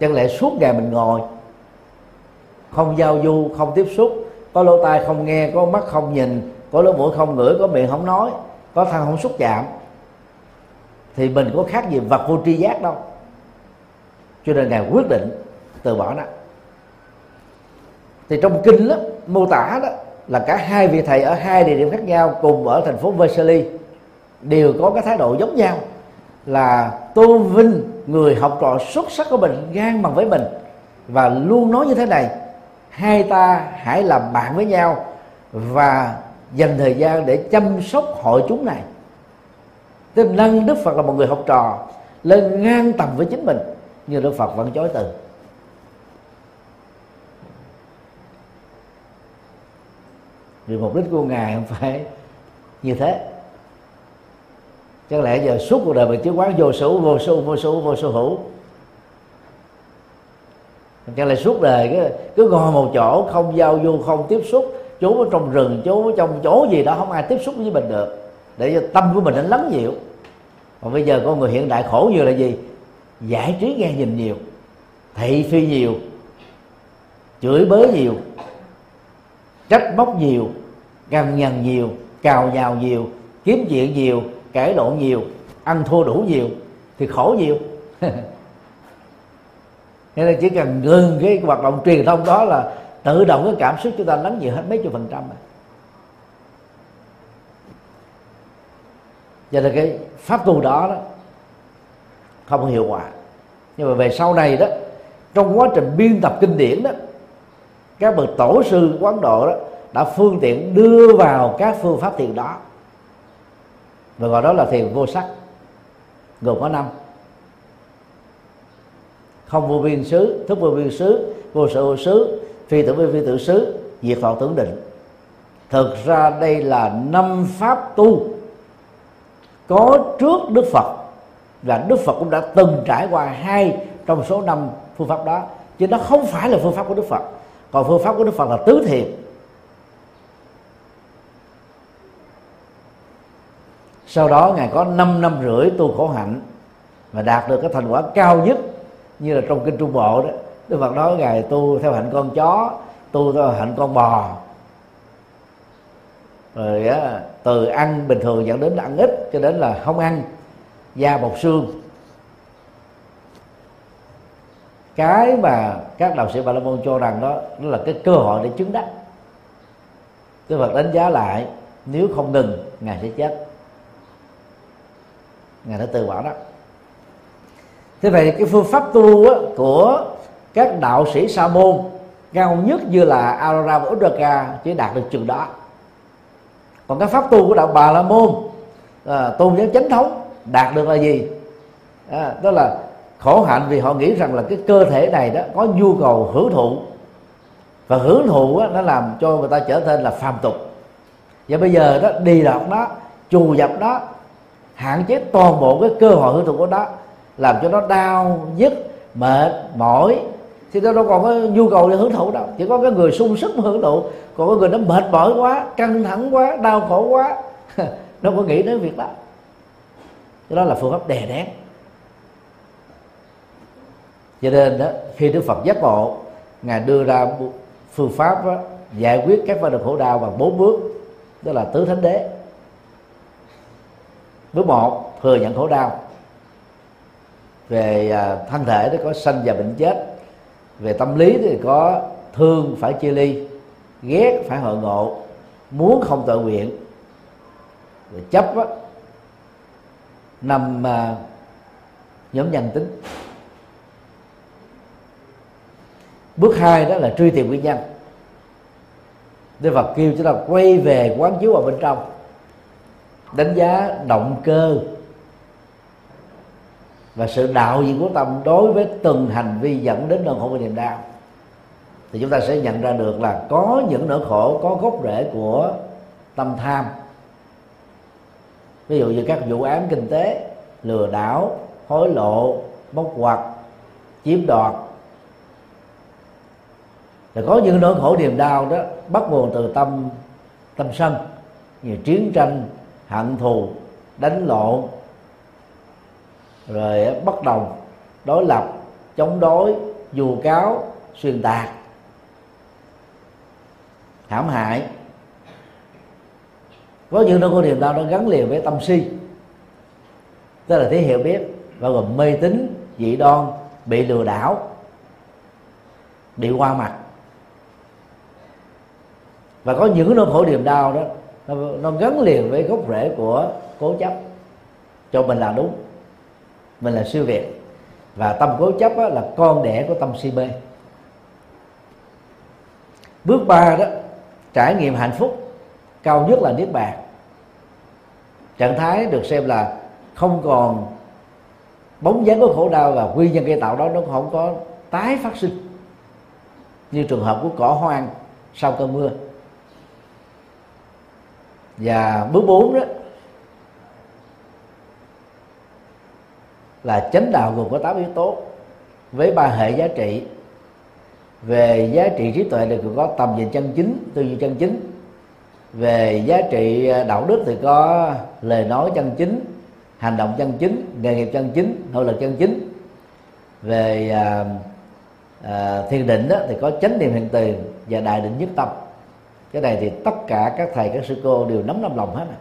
chẳng lẽ suốt ngày mình ngồi không giao du không tiếp xúc có lỗ tai không nghe có mắt không nhìn có lỗ mũi không ngửi có miệng không nói có thân không xúc chạm thì mình có khác gì vật vô tri giác đâu. Cho nên ngài quyết định từ bỏ nó. Thì trong kinh đó, mô tả đó là cả hai vị thầy ở hai địa điểm khác nhau cùng ở thành phố Versailles đều có cái thái độ giống nhau là tôn vinh người học trò xuất sắc của mình, ngang bằng với mình. Và luôn nói như thế này, hai ta hãy làm bạn với nhau và dành thời gian để chăm sóc hội chúng này. Tức nâng đức phật là một người học trò, lên ngang tầm với chính mình nhưng đức phật vẫn chối từ. Vì mục đích của ngài không phải như thế chắc lẽ giờ suốt cuộc đời mình chứng quán vô số vô số vô số vô số hữu? Chắc lẽ suốt đời cứ, cứ ngồi một chỗ không giao du không tiếp xúc trốn ở trong rừng trốn ở trong chỗ gì đó không ai tiếp xúc với mình được. Để cho tâm của mình nó lắng dịu. Còn bây giờ con người hiện đại khổ nhiều là gì? Giải trí nghe nhìn nhiều thị phi nhiều chửi bới nhiều trách móc nhiều gằn nhằn nhiều cào nhào nhiều kiếm chuyện nhiều cãi lộn nhiều, ăn thua đủ nhiều thì khổ nhiều. [LAUGHS] Nên là chỉ cần ngừng cái hoạt động truyền thông đó là tự động cái cảm xúc chúng ta lắng dịu hết mấy chục phần trăm rồi cho nên cái pháp tu đó đó không hiệu quả. Nhưng mà về sau này đó, trong quá trình biên tập kinh điển đó, các bậc tổ sư quán độ đó đã phương tiện đưa vào các phương pháp thiền đó và gọi đó là thiền vô sắc. Gồm có năm. Không vô biên xứ, thức vô biên xứ, vô sự vô xứ, phi tự vi phi tự xứ, diệt vọng tưởng định. Thực ra đây là năm pháp tu có trước đức phật, và đức phật cũng đã từng trải qua hai trong số năm phương pháp đó, chứ nó không phải là phương pháp của đức phật. Còn phương pháp của đức phật là tứ thiền. Sau đó ngài có 5 năm rưỡi tu khổ hạnh và đạt được cái thành quả cao nhất như là trong kinh trung bộ đó. Đức phật nói ngài tu theo hạnh con chó tu theo hạnh con bò. Rồi á, từ ăn bình thường dẫn đến ăn ít cho đến là không ăn da bọc xương. Cái mà các đạo sĩ Bà La Môn cho rằng đó nó là cái cơ hội để chứng đắc. Đức Phật đánh giá lại nếu không ngừng ngài sẽ chết ngài đã từ bỏ đó. Thế vậy cái phương pháp tu á, của các đạo sĩ sa môn cao nhất như là Aurora và Uddaka chỉ đạt được chừng đó. Còn cái pháp tu của đạo Bà La Môn à, tôn giáo chánh thống đạt được là gì? À, đó là khổ hạnh vì họ nghĩ rằng là cái cơ thể này đó có nhu cầu hưởng thụ. Và hưởng thụ á, nó làm cho người ta trở nên là phàm tục. Và bây giờ đó đi đọt đó trù dập đó hạn chế toàn bộ cái cơ hội hưởng thụ của đó làm cho nó đau nhức mệt mỏi. Thì nó đâu còn có nhu cầu để hưởng thụ đâu chỉ có cái người sung sức hưởng thụ. Còn có người nó mệt mỏi quá căng thẳng quá đau khổ quá [LAUGHS] nó có nghĩ đến việc đó. Cái đó là phương pháp đè nén. Cho nên đó khi đức phật giác ngộ ngài đưa ra phương pháp đó, giải quyết các vấn đề khổ đau bằng bốn bước. Đó là tứ thánh đế bước một thừa nhận khổ đau. Về à, thân thể thì có sanh và bệnh chết. Về tâm lý thì có thương phải chia ly ghét phải hội ngộ muốn không tự nguyện. Rồi chấp á, nằm à, nhóm nhân tính. Bước hai đó là truy tìm nguyên nhân. Đức Phật kêu chúng ta quay về quán chiếu vào bên trong đánh giá động cơ và sự đạo diện của tâm đối với từng hành vi dẫn đến nỗi khổ và niềm đau, thì chúng ta sẽ nhận ra được là có những nỗi khổ, có gốc rễ của tâm tham. Ví dụ như các vụ án kinh tế, lừa đảo, hối lộ bóc hoặc chiếm đoạt. Rồi có những nỗi khổ niềm đau đó bắt nguồn từ tâm tâm sân, như chiến tranh hận thù, đánh lộn, rồi bất đồng, đối lập, chống đối, dù cáo, xuyên tạc, hãm hại. Có những nỗi khổ niềm đau nó gắn liền với tâm si, tức là thế hiểu biết, bao gồm mê tín, dị đoan, bị lừa đảo, bị qua mặt. Và có những nỗi khổ niềm đau đó nó, nó gắn liền với gốc rễ của cố chấp. Cho mình là đúng. Mình là siêu việt. Và tâm cố chấp á, là con đẻ của tâm si mê. Bước ba đó trải nghiệm hạnh phúc cao nhất là niết bàn. Trạng thái được xem là không còn bóng dáng của khổ đau và nguyên nhân gây tạo đó nó không có tái phát sinh như trường hợp của cỏ hoang sau cơn mưa và bước bốn đó là chánh đạo gồm có tám yếu tố với ba hệ giá trị. Về giá trị trí tuệ thì có tầm nhìn chân chính tư duy chân chính. Về giá trị à, đạo đức thì có lời nói chân chính hành động chân chính nghề nghiệp chân chính nỗ lực chân chính. Về à, à, thiền định đó, thì có chánh niệm hiện tiền và đại định nhất tâm cái này thì tất cả các thầy, các sư cô đều nắm trong lòng hết à.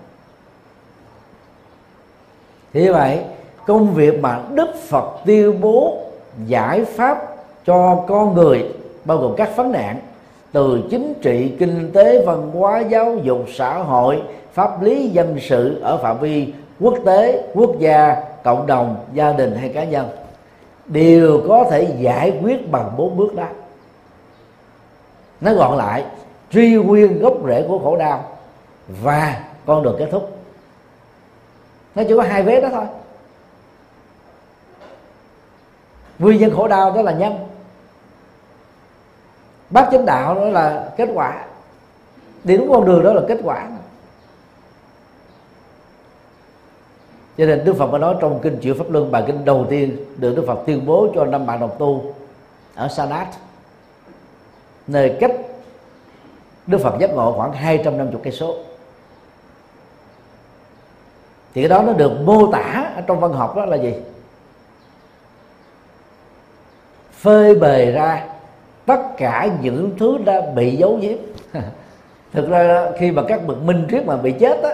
như vậy, công việc mà đức phật tuyên bố giải pháp cho con người, bao gồm các vấn nạn, từ chính trị, kinh tế, văn hóa, giáo dục, xã hội, pháp lý, dân sự ở phạm vi quốc tế, quốc gia, cộng đồng, gia đình hay cá nhân, đều có thể giải quyết bằng bốn bước đó nói gọn lại truy nguyên gốc rễ của khổ đau và con đường kết thúc. Nó chỉ có hai vế đó thôi. Nguyên nhân khổ đau đó là nhân. Bác chánh đạo đó là kết quả. Đi đúng con đường đó là kết quả. Cho nên Đức Phật mới nói trong kinh Triệu Pháp Luân, bài kinh đầu tiên được Đức Phật tuyên bố cho năm bạn đồng tu ở Sanat, nơi cách Đức Phật giác ngộ khoảng 250 cây số. Thì cái đó nó được mô tả ở trong văn học đó là gì? Phơi bề ra tất cả những thứ đã bị giấu giếm. [LAUGHS] Thực ra khi mà các bậc minh triết mà bị chết á,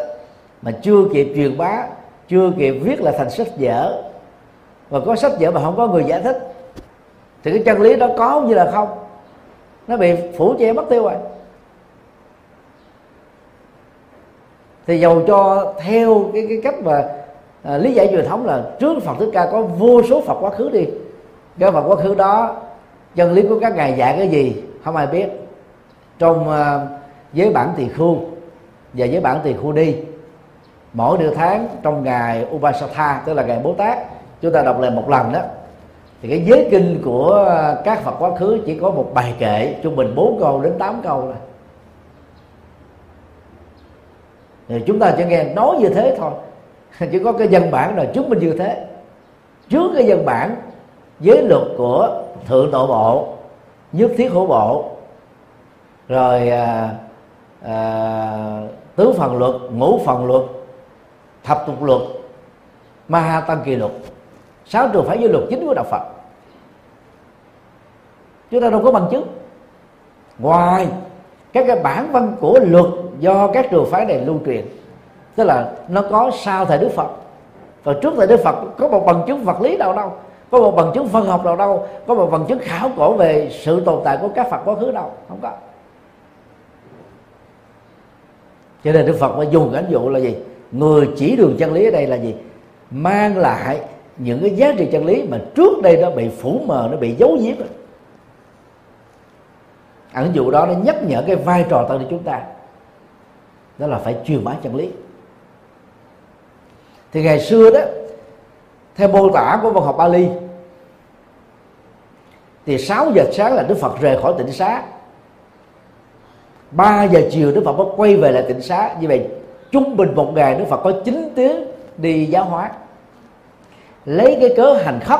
mà chưa kịp truyền bá, chưa kịp viết là thành sách vở và có sách vở mà không có người giải thích, thì cái chân lý đó có như là không? Nó bị phủ che mất tiêu rồi. Thì dầu cho theo cái cái cách mà à, lý giải truyền thống là trước Phật Thích Ca có vô số Phật quá khứ đi. Cái Phật quá khứ đó chân lý của các ngài dạy cái gì không ai biết. Trong à, giới bản tỳ khu và giới bản tỳ khu đi mỗi nửa tháng trong ngày Upasatha tức là ngày Bố Tát chúng ta đọc lại một lần đó thì cái giới kinh của à, các Phật quá khứ chỉ có một bài kệ trung bình 4 câu đến 8 câu thôi. Thì chúng ta chỉ nghe nói như thế thôi. [LAUGHS] Chỉ có cái dân bản là chứng minh như thế. Trước cái dân bản giới luật của thượng độ bộ nhất thiết hữu bộ rồi à, à, tứ phần luật ngũ phần luật thập tục luật ma ha tăng kỳ luật. Sáu trường phải giới luật chính của đạo phật. Chúng ta đâu có bằng chứng. Ngoài các cái bản văn của luật do các trường phái này lưu truyền. Tức là nó có sau thời đức phật. Và trước thời đức phật có một bằng chứng vật lý nào đâu. Có một bằng chứng phân học nào đâu. Có một bằng chứng khảo cổ về sự tồn tại của các phật quá khứ đâu. Không có. Cho nên đức phật mới dùng cái dụ là gì? Người chỉ đường chân lý ở đây là gì? Mang lại những cái giá trị chân lý mà trước đây nó bị phủ mờ, nó bị giấu giếm ẩn dụ đó nó nhắc nhở cái vai trò tăng ni chúng ta. Đó là phải truyền bá chân lý. Thì ngày xưa đó, theo mô tả của văn học Bali, thì 6 giờ sáng là Đức Phật rời khỏi tịnh xá. 3 giờ chiều Đức Phật mới quay về lại tịnh xá. Như vậy, trung bình một ngày Đức Phật có 9 tiếng đi giáo hóa. Lấy cái cớ hành khất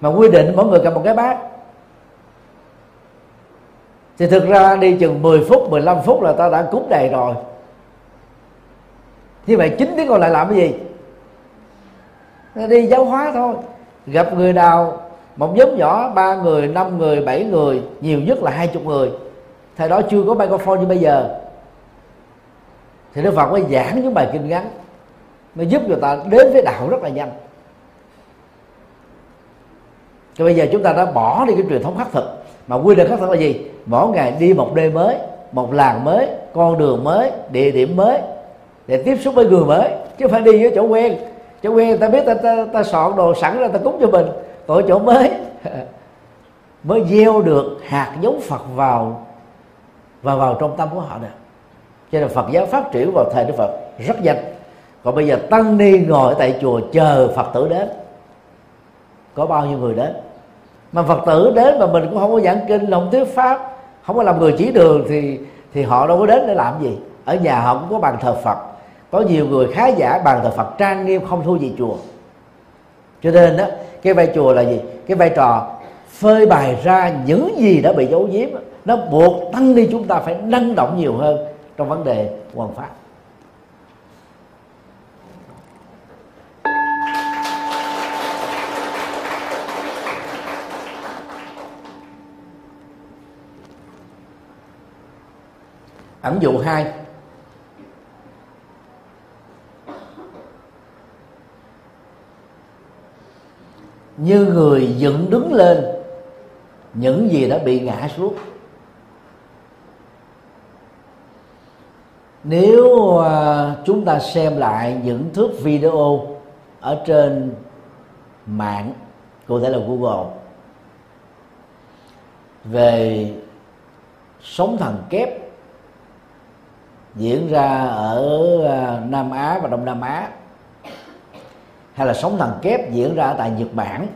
mà quy định mỗi người cầm một cái bát thì thực ra đi chừng 10 phút 15 phút là ta đã cúng đầy rồi. Như vậy chính tiếng còn lại làm cái gì? Đi giáo hóa thôi. Gặp người nào, một nhóm nhỏ, ba người, năm người, bảy người, nhiều nhất là hai chục người. Thời đó chưa có microphone như bây giờ. Thì đức phật mới giảng những bài kinh ngắn, mới giúp người ta đến với đạo rất là nhanh. Thì bây giờ chúng ta đã bỏ đi cái truyền thống khắc thực mà quy định khác thực là gì? Mỗi ngày đi một nơi mới một làng mới con đường mới địa điểm mới để tiếp xúc với người mới chứ không phải đi với chỗ quen. Chỗ quen ta biết ta, ta, ta soạn đồ sẵn ra ta cúng cho mình. Còn chỗ mới [LAUGHS] mới gieo được hạt giống Phật vào và vào trong tâm của họ nè. Cho nên Phật giáo phát triển vào thời Đức Phật rất nhanh. Còn bây giờ tăng ni ngồi tại chùa chờ Phật tử đến. Có bao nhiêu người đến? Mà Phật tử đến mà mình cũng không có giảng kinh không thuyết pháp, không có làm người chỉ đường thì thì họ đâu có đến để làm gì. Ở nhà họ cũng có bàn thờ Phật. Có nhiều người khá giả, bàn thờ Phật trang nghiêm, không thua gì chùa. Cho nên đó cái vai chùa là gì? Cái vai trò phơi bày ra những gì đã bị giấu giếm nó buộc tăng ni chúng ta phải năng động nhiều hơn trong vấn đề hoàn pháp. Ẩn dụ hai. Như người dựng đứng lên, những gì đã bị ngã xuống. Nếu à, chúng ta xem lại những thước video ở trên mạng, cụ thể là google, về sống thần kép diễn ra ở ờ, Nam Á và Đông Nam Á. Hay là sóng thần kép diễn ra tại Nhật Bản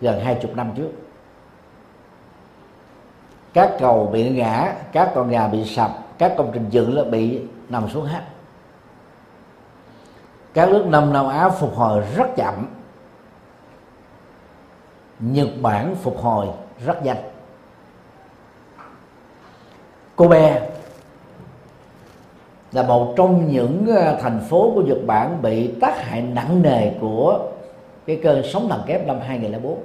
gần hai chục năm trước. Các cầu bị ngã, các con gà bị sập, các công trình dựng là bị nằm xuống hết. Các nước Nam Nam Á phục hồi rất chậm. Nhật Bản phục hồi rất nhanh. Kobe là một trong những ờ, thành phố của Nhật Bản bị tác hại nặng nề của cái cơn sóng thần kép năm 2004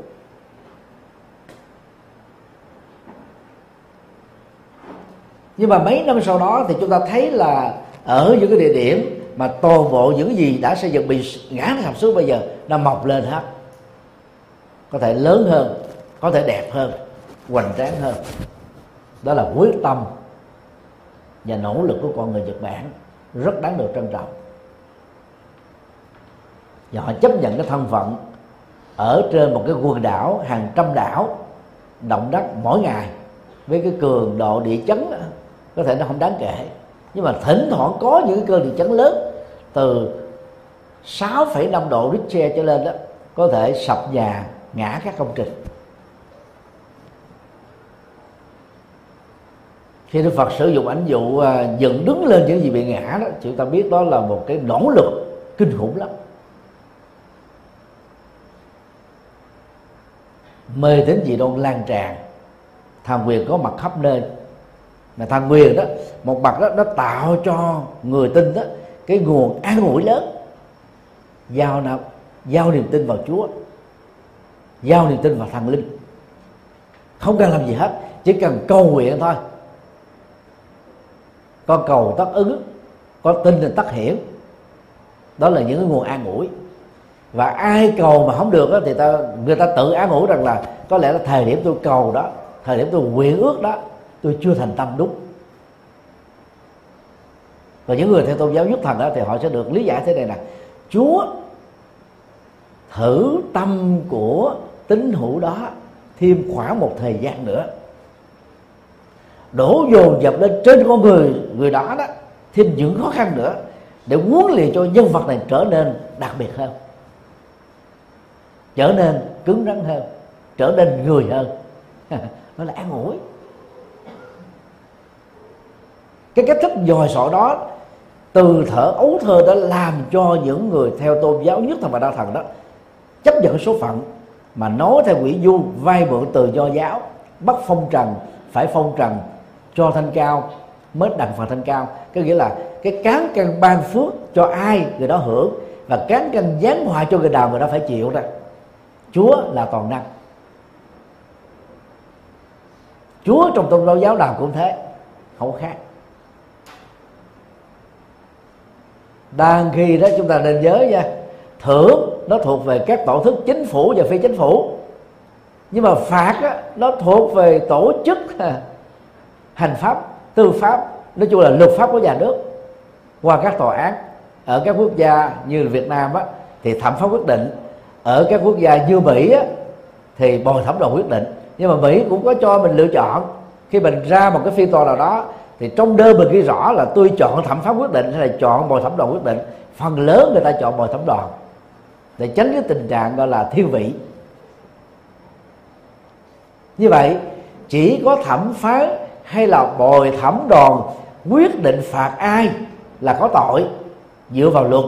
nhưng mà mấy năm sau đó thì chúng ta thấy là ở những cái địa điểm mà toàn bộ những gì đã xây dựng bị ngã sập xuống bây giờ nó mọc lên hết. Có thể lớn hơn, có thể đẹp hơn, hoành tráng hơn. Đó là quyết tâm và nỗ lực của con người Nhật Bản rất đáng được trân trọng. Và họ chấp nhận cái thân phận ở trên một cái quần đảo hàng trăm đảo động đất mỗi ngày với cái cường độ địa chấn có thể nó không đáng kể. Nhưng mà thỉnh thoảng có những cơn địa chấn lớn từ 6,5 độ Richter trở lên đó có thể sập nhà ngã các công trình. Khi Đức Phật sử dụng ảnh dụ à, dựng đứng lên những gì bị ngã đó, chúng ta biết đó là một cái nỗ lực kinh khủng lắm. Mê tín dị đoan lan tràn, tham quyền có mặt khắp nơi. Mà tham quyền đó, một mặt đó, nó tạo cho người tin đó cái nguồn an ủi lớn. Giao nào giao niềm tin vào Chúa, giao niềm tin vào thần linh. Không cần làm gì hết, chỉ cần cầu nguyện thôi có cầu tất ứng có tin thì tất hiển đó là những cái nguồn an ủi. Và ai cầu mà không được đó, thì ta người ta tự an ủi rằng là có lẽ là thời điểm tôi cầu đó thời điểm tôi nguyện ước đó tôi chưa thành tâm đúng. Và những người theo tôn giáo nhất thần đó thì họ sẽ được lý giải thế này nè. Chúa thử tâm của tín hữu đó thêm khoảng một thời gian nữa đổ dồn dập lên trên con người người đó đó, thêm những khó khăn nữa để huấn luyện cho nhân vật này trở nên đặc biệt hơn, trở nên cứng rắn hơn, trở nên người hơn. [LAUGHS] Nó là an ủi. Cái cách thức dòi sọ đó, từ thở ấu thơ đã làm cho những người theo tôn giáo nhất thần và đa thần đó, chấp nhận số phận mà nói theo quỷ du vay mượn từ do giáo, bắt phong trần, phải phong trần cho thanh cao mới đặng phần thanh cao. Có nghĩa là cái cán cân ban phước cho ai người đó hưởng và cán cân giáng họa cho người nào người đó phải chịu ra chúa là toàn năng. Chúa trong tôn giáo giáo nào cũng thế không khác. Đang khi đó chúng ta nên nhớ nha thưởng nó thuộc về các tổ chức chính phủ và phi chính phủ. Nhưng mà phạt á, nó thuộc về tổ chức. [LAUGHS] hành pháp tư pháp nói chung là luật pháp của nhà nước qua các tòa án ở các quốc gia như Việt Nam á, thì thẩm phán quyết định. Ở các quốc gia như Mỹ á, thì bồi thẩm đoàn quyết định. Nhưng mà Mỹ cũng có cho mình lựa chọn. Khi mình ra một cái phiên tòa nào đó thì trong đơn mình ghi rõ là tôi chọn thẩm phán quyết định hay là chọn bồi thẩm đoàn quyết định. Phần lớn người ta chọn bồi thẩm đoàn. Để tránh cái tình trạng gọi là thiên vị. Như vậy chỉ có thẩm phán hay là bồi thẩm đoàn quyết định phạt ai là có tội dựa vào luật.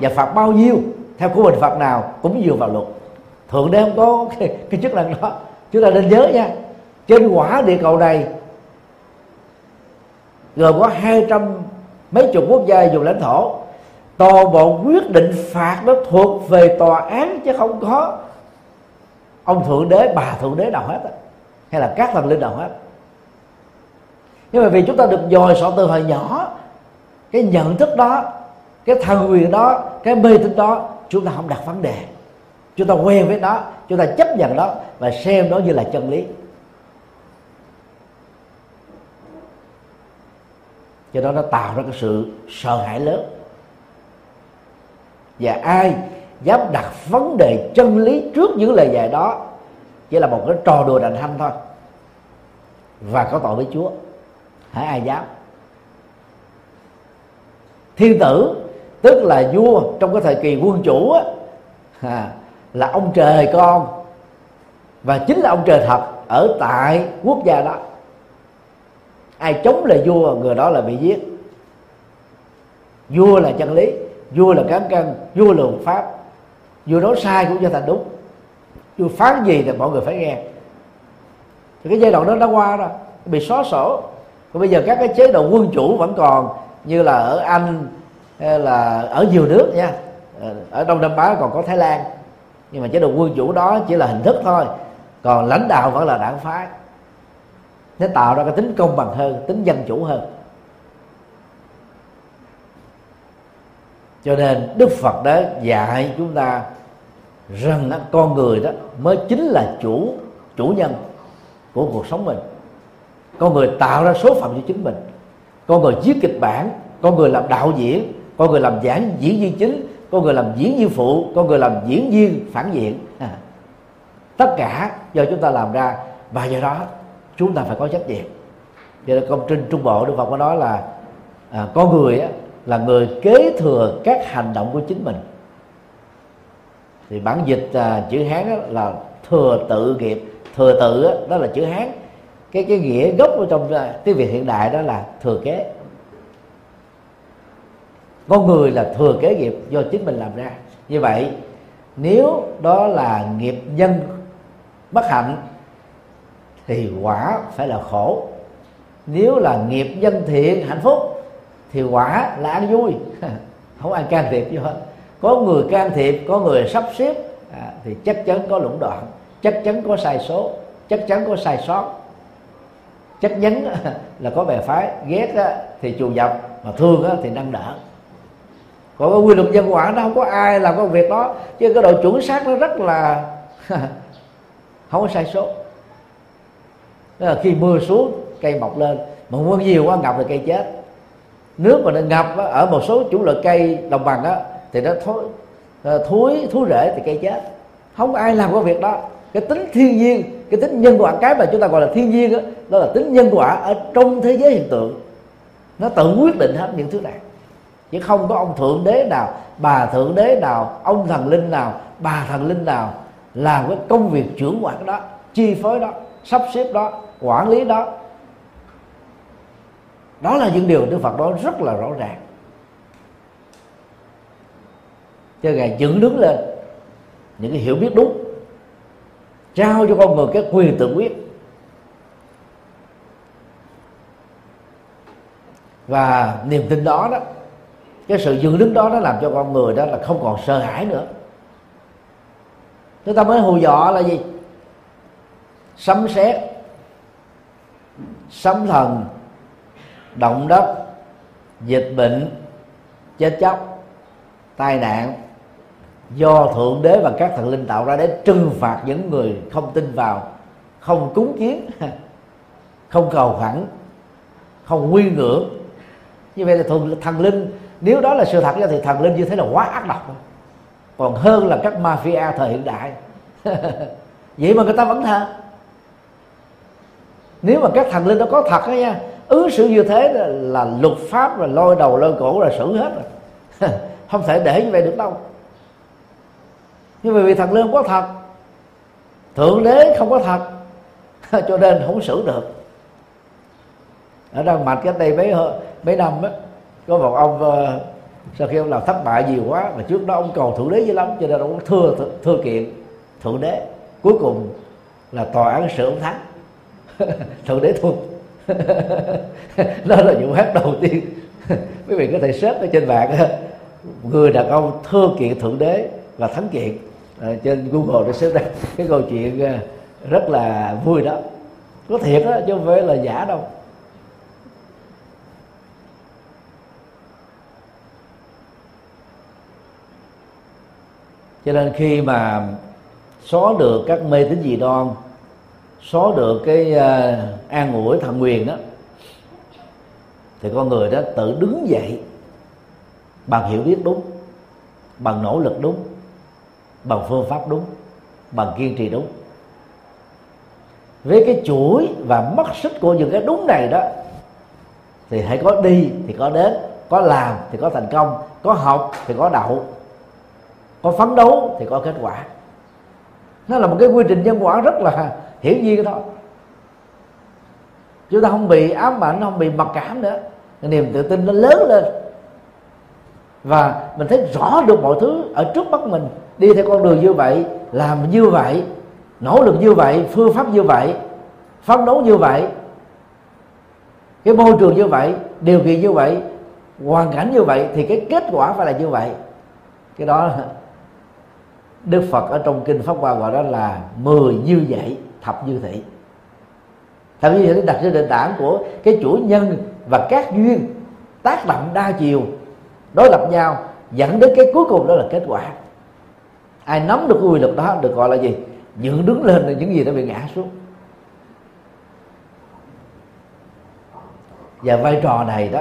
Và phạt bao nhiêu theo của mình phạt nào cũng dựa vào luật. Thượng đế không có [LAUGHS] cái, cái chức năng đó. Chúng ta nên nhớ nha trên quả địa cầu này gồm có hai trăm mấy chục quốc gia dùng lãnh thổ. Toàn bộ quyết định phạt nó thuộc về tòa án chứ không có ông thượng đế bà thượng đế nào hết hay là các thần linh nào hết nhưng mà vì chúng ta được dòi sọ từ hồi nhỏ, cái nhận thức đó, cái thần quyền đó, cái mê tín đó, chúng ta không đặt vấn đề. Chúng ta quen với nó, chúng ta chấp nhận đó và xem nó như là chân lý. Cho đó nó tạo ra cái sự sợ hãi lớn. Và ai dám đặt vấn đề chân lý trước những lời dạy đó, chỉ là một cái trò đùa đành hanh thôi. Và có tội với Chúa hãy ai dám? Thiên tử tức là vua trong cái thời kỳ quân chủ á, à, là ông trời con. Và chính là ông trời thật ở tại quốc gia đó. Ai chống lại vua người đó là bị giết. Vua là chân lý vua là cán cân vua là luật pháp. Vua nói sai cũng cho thành đúng. Vua phán gì thì mọi người phải nghe. Thì cái giai đoạn đó đã qua rồi bị xóa sổ còn bây giờ các cái chế độ quân chủ vẫn còn như là ở anh hay là ở nhiều nước nha. Ờ, ở đông nam á còn có thái lan. Nhưng mà chế độ quân chủ đó chỉ là hình thức thôi. Còn lãnh đạo vẫn là đảng phái. Nó tạo ra cái tính công bằng hơn, tính dân chủ hơn. Cho nên đức phật đã dạy chúng ta rằng con người đó mới chính là chủ chủ nhân của cuộc sống mình con người tạo ra số phận cho chính mình. Con người viết kịch bản con người làm đạo diễn con người làm giảng diễn viên chính con người làm diễn viên phụ con người làm diễn viên phản diện. À. tất cả do chúng ta làm ra và do đó chúng ta phải có trách nhiệm. Cho nên công trình trung bộ đức phật có nói là à, con người á, là người kế thừa các hành động của chính mình. Thì bản dịch à, chữ hán á, là thừa tự nghiệp. Thừa tự á, đó là chữ hán cái cái nghĩa gốc ở trong à, tiếng việt hiện đại đó là thừa kế. Con người là thừa kế nghiệp do chính mình làm ra. Như vậy nếu đó là nghiệp nhân bất hạnh thì quả phải là khổ. Nếu là nghiệp nhân thiện hạnh phúc thì quả là ăn vui. [LAUGHS] Không ai can thiệp vô hết. Có người can thiệp có người sắp xếp à, thì chắc chắn có lũng đoạn chắc chắn có sai số chắc chắn có sai sót chắc chắn là có bè phái ghét á, thì trù dập mà thương á, thì nâng đỡ. Còn cái quy luật nhân quả nó không có ai làm công việc đó. Chứ cái độ chuẩn xác nó rất là [LAUGHS] không có sai số. Đó là khi mưa xuống cây mọc lên mà mưa nhiều quá ngập thì cây chết. Nước mà nó ngập ở một số chủ loại cây đồng bằng á thì nó thối ờ, thối thúi rễ thì cây chết. Không có ai làm cái việc đó. Cái tính thiên nhiên cái tính nhân quả cái mà chúng ta gọi là thiên nhiên đó, đó là tính nhân quả ở trong thế giới hiện tượng. Nó tự quyết định hết những thứ này. Chứ không có ông thượng đế nào bà thượng đế nào ông thần linh nào bà thần linh nào làm cái công việc trưởng quản đó chi phối đó sắp xếp đó quản lý đó. Đó là những điều đức phật nói rất là rõ ràng. Cho ngài dựng đứng lên những cái hiểu biết đúng trao cho con người cái quyền tự quyết. Và niềm tin đó đó, cái sự dựng đứng đó nó làm cho con người đó là không còn sợ hãi nữa. Chúng ta mới hù dọa là gì? Sấm sét, sấm thần, động đất, dịch bệnh, chết chóc, tai nạn do thượng đế và các thần linh tạo ra để trừng phạt những người không tin vào không cúng kiến [LAUGHS] không cầu khẩn không quy ngưỡng. Như vậy là thường thần linh nếu đó là sự thật thì thần linh như thế là quá ác độc. Còn hơn là các mafia thời hiện đại. [LAUGHS] Vậy mà người ta vẫn thờ nếu mà các thần linh đó có thật đó nha ứng xử như thế là, là luật pháp rồi lôi đầu lôi cổ là xử hết rồi. [LAUGHS] Không thể để như vậy được đâu nhưng mà vì thần linh không có thật, thượng đế không có thật, [LAUGHS] cho nên không xử được. Ở đan mạch cái đây mấy mấy năm á, có một ông ờ, sau khi ông làm thất bại nhiều quá, mà trước đó ông cầu thượng đế dữ lắm, cho nên ông thưa thưa kiện thượng đế. Cuối cùng là tòa án sự ông thắng. [LAUGHS] Thượng đế thua. [LAUGHS] Đó là vụ hát đầu tiên. Quý vị có thể xếp ở trên mạng người đàn ông thưa kiện thượng đế và thắng kiện à, trên google để search ra [LAUGHS] cái câu chuyện ờ, rất là vui đó. Có thiệt đó chứ không phải là giả đâu. Cho nên khi mà xóa được các mê tín dị đoan xóa được cái uh, an ủi thần quyền đó thì con người đó tự đứng dậy bằng hiểu biết đúng bằng nỗ lực đúng bằng phương pháp đúng, bằng kiên trì đúng. Với cái chuỗi và mất sức của những cái đúng này đó, thì hãy có đi thì có đến, có làm thì có thành công, có học thì có đậu, có phấn đấu thì có kết quả. Nó là một cái quy trình nhân quả rất là hiển nhiên đó chúng ta không bị ám ảnh, không bị mặc cảm nữa. Niềm tự tin nó lớn lên và mình thấy rõ được mọi thứ ở trước mắt mình. Đi theo con đường như vậy, làm như vậy, nỗ lực như vậy, phương pháp như vậy, phấn đấu như vậy, cái môi trường như vậy, điều kiện như vậy, hoàn cảnh như vậy, thì cái kết quả phải là như vậy. Cái đó Đức Phật ở trong kinh Pháp Hoa gọi đó là mười như vậy, thập như thị. Thập như thị đặt trên nền tảng của cái chuỗi nhân và các duyên tác động đa chiều đối lập nhau, dẫn đến cái cuối cùng đó là kết quả. Ai nắm được quy luật đó được gọi là gì? Dựng đứng lên là những gì đã bị ngã xuống. Và vai trò này đó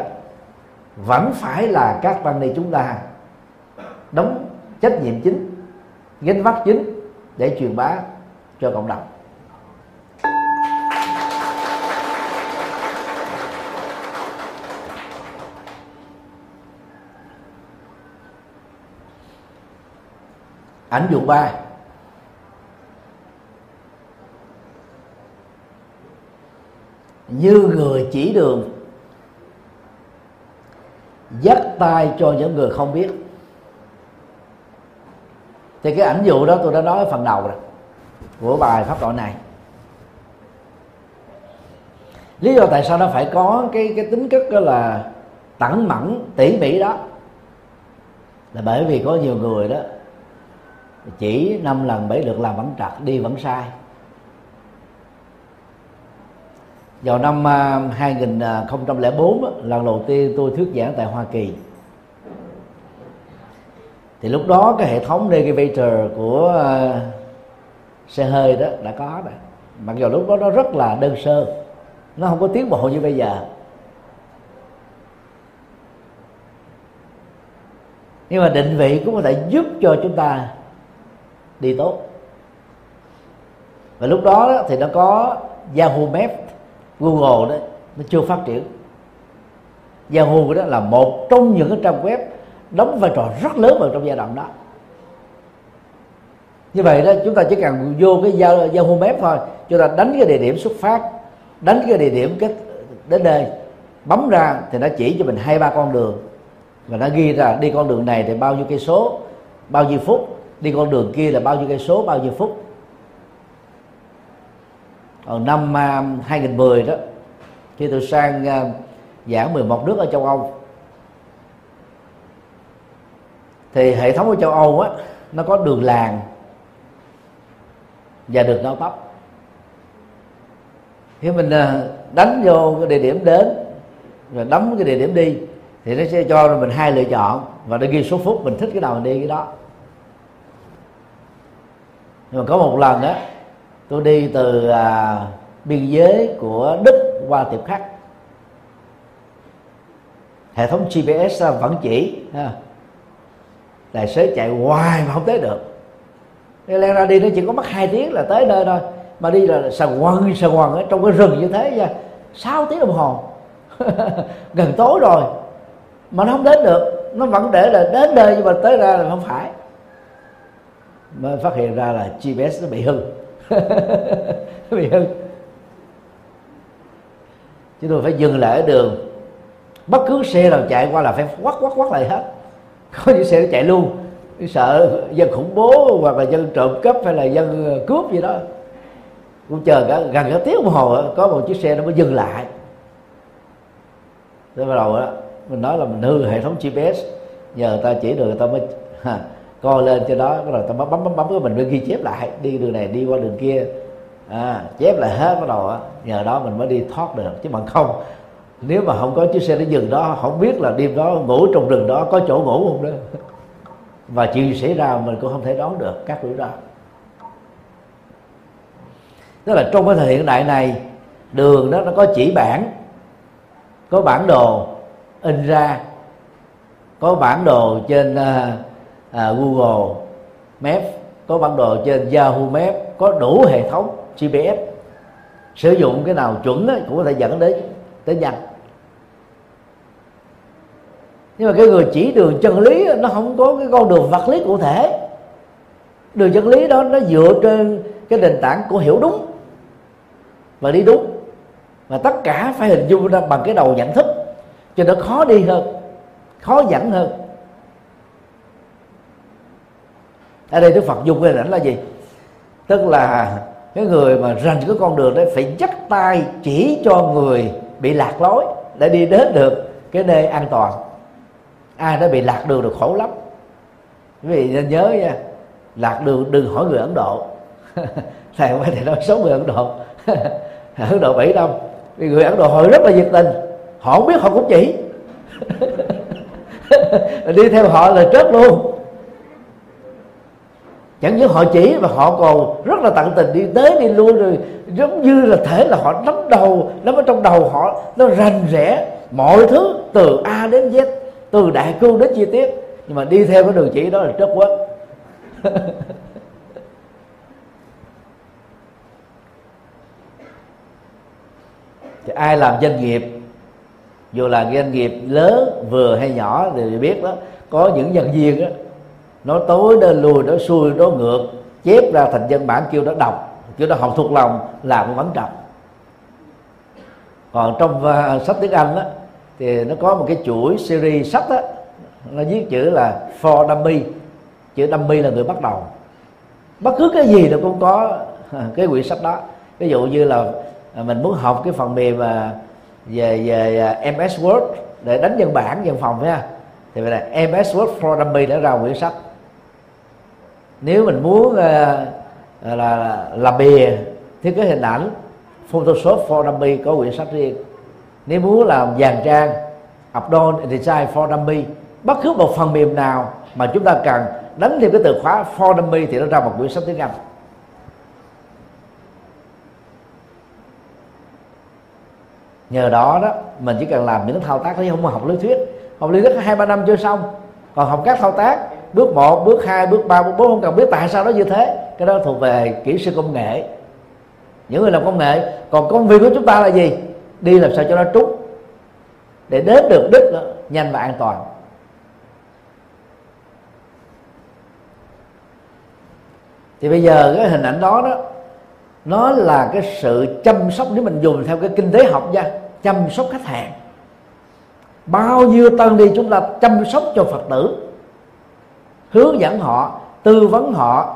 vẫn phải là các ban ni chúng ta đóng trách nhiệm chính, gánh vác chính để truyền bá cho cộng đồng. Ảnh dụ ba. Như người chỉ đường, dắt tay cho những người không biết. Thì cái ảnh dụ đó tôi đã nói ở phần đầu rồi, của bài pháp thoại này. Lý do tại sao nó phải có cái cái tính chất đó là tẩn mẫn tỉ mỉ đó, là bởi vì có nhiều người đó chỉ năm lần bảy lượt làm vẫn trật đi vẫn sai. Vào năm à, 2004 lần đầu tiên tôi thuyết giảng tại Hoa Kỳ. Thì lúc đó cái hệ thống navigator của à, xe hơi đó đã có rồi. Mặc dù lúc đó nó rất là đơn sơ, nó không có tiến bộ như bây giờ. Nhưng mà định vị cũng có thể giúp cho chúng ta đi tốt. Và lúc đó, đó thì nó có Yahoo Maps Google đó nó chưa phát triển. Yahoo đó là một trong những cái trang web đóng vai trò rất lớn vào trong giai đoạn đó. Như vậy đó chúng ta chỉ cần vô cái Yahoo Maps thôi chúng ta đánh cái địa điểm xuất phát đánh cái địa điểm kết đến đây bấm ra thì nó chỉ cho mình hai ba con đường. Và nó ghi ra đi con đường này thì bao nhiêu cây số bao nhiêu phút đi con đường kia là bao nhiêu cây số, bao nhiêu phút? Ở năm à, 2010 đó, khi tôi sang à, giảng 11 nước ở châu Âu, thì hệ thống của châu Âu á, nó có đường làng và đường cao tốc. Khi mình à, đánh vô cái địa điểm đến, rồi đấm cái địa điểm đi, thì nó sẽ cho mình hai lựa chọn và nó ghi số phút, mình thích cái nào mình đi cái đó nhưng mà có một lần đó tôi đi từ à, biên giới của đức qua tiệp khắc hệ thống gps vẫn chỉ ha. tài xế chạy hoài mà không tới được. Nên leo ra đi nó chỉ có mất hai tiếng là tới nơi thôi. Mà đi là sờ quần sờ quần ở trong cái rừng như thế nha. 6 tiếng đồng hồ. [LAUGHS] Gần tối rồi. Mà nó không đến được. Nó vẫn để là đến nơi nhưng mà tới ra là không phải mới phát hiện ra là GPS nó bị hư. Nó [LAUGHS] bị hư. Chúng tôi phải dừng lại ở đường. Bất cứ xe nào chạy qua là phải quắt quắt quắt lại hết. Có những xe nó chạy luôn. Sợ dân khủng bố hoặc là dân trộm cắp hay là dân ờ, cướp gì đó. Cũng chờ cả gần cả tiếng đồng hồ có một chiếc xe nó mới dừng lại. Thế bắt đầu đó mình nói là mình hư hệ thống gps nhờ ta chỉ được người ta mới ha, coi lên cho đó bắt đầu ta bấm bấm bấm bấm cái mình mới ghi chép lại. Đi đường này đi qua đường kia. À, chép lại hết bắt đầu á. Nhờ đó mình mới đi thoát được. Chứ bằng không nếu mà không có chiếc xe nó dừng đó không biết là đêm đó ngủ trong rừng đó có chỗ ngủ không đó và chuyện gì xảy ra mình cũng không thể đoán được các rủi ro. Tức là trong cái thời hiện đại này đường đó nó có chỉ bản có bản đồ in ra có bản đồ trên uh, À, Google Maps có bản đồ trên Yahoo Maps có đủ hệ thống GPS sử dụng cái nào chuẩn ấy, cũng có thể dẫn đến tới nhanh. Nhưng mà cái người chỉ đường chân lý nó không có cái con đường vật lý cụ thể. Đường chân lý đó nó dựa trên cái nền tảng của hiểu đúng và đi đúng. Và tất cả phải hình dung ra bằng cái đầu nhận thức cho nó khó đi hơn khó dẫn hơn. Ở đây đức phật dùng cái hình ảnh là gì? Tức là cái người mà rành cái con đường đấy phải dắt tay chỉ cho người bị lạc lối để đi đến được cái nơi an toàn. Ai đã bị lạc đường được khổ lắm. Quý vị nên nhớ nha, lạc đường đừng hỏi người ấn độ. [LAUGHS] Thầy không phải thầy nói xấu người ấn độ. [LAUGHS] Ấn độ bảy năm, vì người ấn độ họ rất là nhiệt tình. Họ không biết họ cũng chỉ. [LAUGHS] Đi theo họ là chết luôn chẳng những họ chỉ mà họ còn rất là tận tình đi tới đi lui, rồi giống như là thể là họ nắm đầu nắm ở trong đầu họ, nó rành rẽ mọi thứ, từ a đến z, từ đại cương đến chi tiết. Nhưng mà đi theo cái đường chỉ đó là rất quá [LAUGHS] thì ai làm doanh nghiệp, dù là doanh nghiệp lớn, vừa hay nhỏ thì biết đó, có những nhân viên đó nói tối nó lùi nó xuôi nó ngược chép ra thành văn bản kêu nó đọc kêu nó học thuộc lòng làm vẫn đọc. Còn trong uh, sách tiếng anh đó thì nó có một cái chuỗi series sách đó nó viết chữ là for dummy chữ dummy là người bắt đầu. Bất cứ cái gì nó cũng có à, cái quyển sách đó. Ví dụ như là à, mình muốn học cái phần mềm mà về về MS Word để đánh văn bản văn phòng ha thì vậy là MS Word for Dummy đã ra quyển sách nếu mình muốn uh, là làm bìa thiết kế hình ảnh Photoshop for Dummy có quyển sách riêng. Nếu muốn làm dàn trang Upload Design for Dummy bất cứ một phần mềm nào mà chúng ta cần đánh thêm cái từ khóa for Dummy thì nó ra một quyển sách tiếng Anh. Nhờ đó đó mình chỉ cần làm những thao tác thôi không mà học lý thuyết. Học lý thuyết hai ba năm chưa xong còn học các thao tác bước 1, bước 2, bước 3, bước 4 không cần biết tại sao nó như thế. Cái đó thuộc về kỹ sư công nghệ. Những người làm công nghệ còn công việc của chúng ta là gì? Đi làm sao cho nó trúng. Để đến được đích đó, nhanh và an toàn. Thì bây giờ cái hình ảnh đó đó nó là cái sự chăm sóc nếu mình dùng theo cái kinh tế học nha chăm sóc khách hàng. Bao nhiêu tân đi chúng ta chăm sóc cho phật tử hướng dẫn họ, tư vấn họ,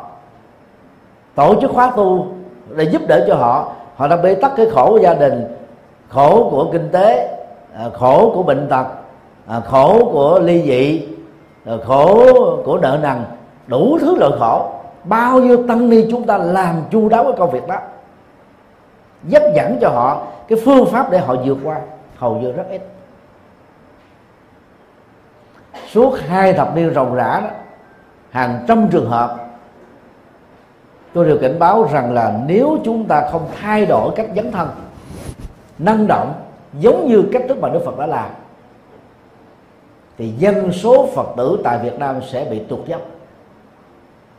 tổ chức khóa tu để giúp đỡ cho họ. Họ đã bế tắc cái khổ của gia đình, khổ của kinh tế à, khổ của bệnh tật à, khổ của ly dị à, khổ của nợ nần, đủ thứ loại khổ. Bao nhiêu tăng ni chúng ta làm chu đáo cái công việc đó dắt dẫn cho họ cái phương pháp để họ vượt qua, hầu như rất ít. Suốt hai thập niên ròng rã đó hàng trăm trường hợp. Tôi đều cảnh báo rằng là nếu chúng ta không thay đổi cách dấn thân, năng động, giống như cách thức mà Đức Phật đã làm, thì dân số Phật tử tại Việt Nam sẽ bị tụt dốc.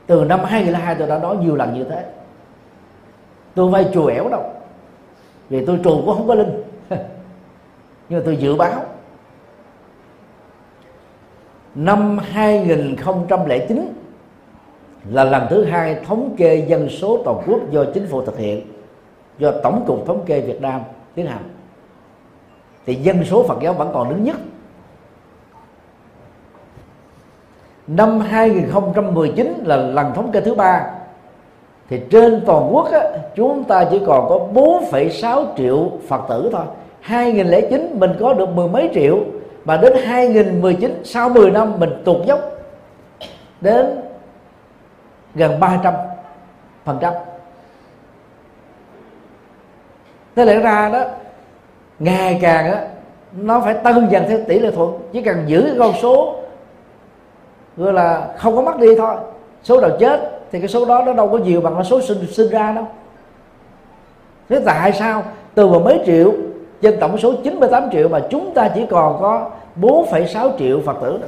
Từ năm 2002 tôi đã nói nhiều lần như thế. Tôi vay chùa ẻo đâu, vì tôi trù cũng không có linh. [LAUGHS] Nhưng mà tôi dự báo năm 2009 là lần thứ hai thống kê dân số toàn quốc do chính phủ thực hiện do tổng cục thống kê Việt Nam tiến hành. Thì dân số Phật giáo vẫn còn đứng nhất. Năm 2019 là lần thống kê thứ ba. Thì trên toàn quốc á, chúng ta chỉ còn có 4,6 triệu Phật tử thôi. 2009 mình có được mười mấy triệu mà đến 2019 sau 10 năm mình tụt dốc đến gần 300 phần trăm. Thế lẽ ra đó, ngày càng á, nó phải tăng dần theo tỷ lệ thuận. Chỉ cần giữ cái con số, gọi là không có mất đi thôi. Số nào chết thì cái số đó nó đâu có nhiều bằng cái số sinh sinh ra đâu. Thế tại sao từ mà mấy triệu trên tổng số 98 triệu mà chúng ta chỉ còn có 4,6 triệu phật tử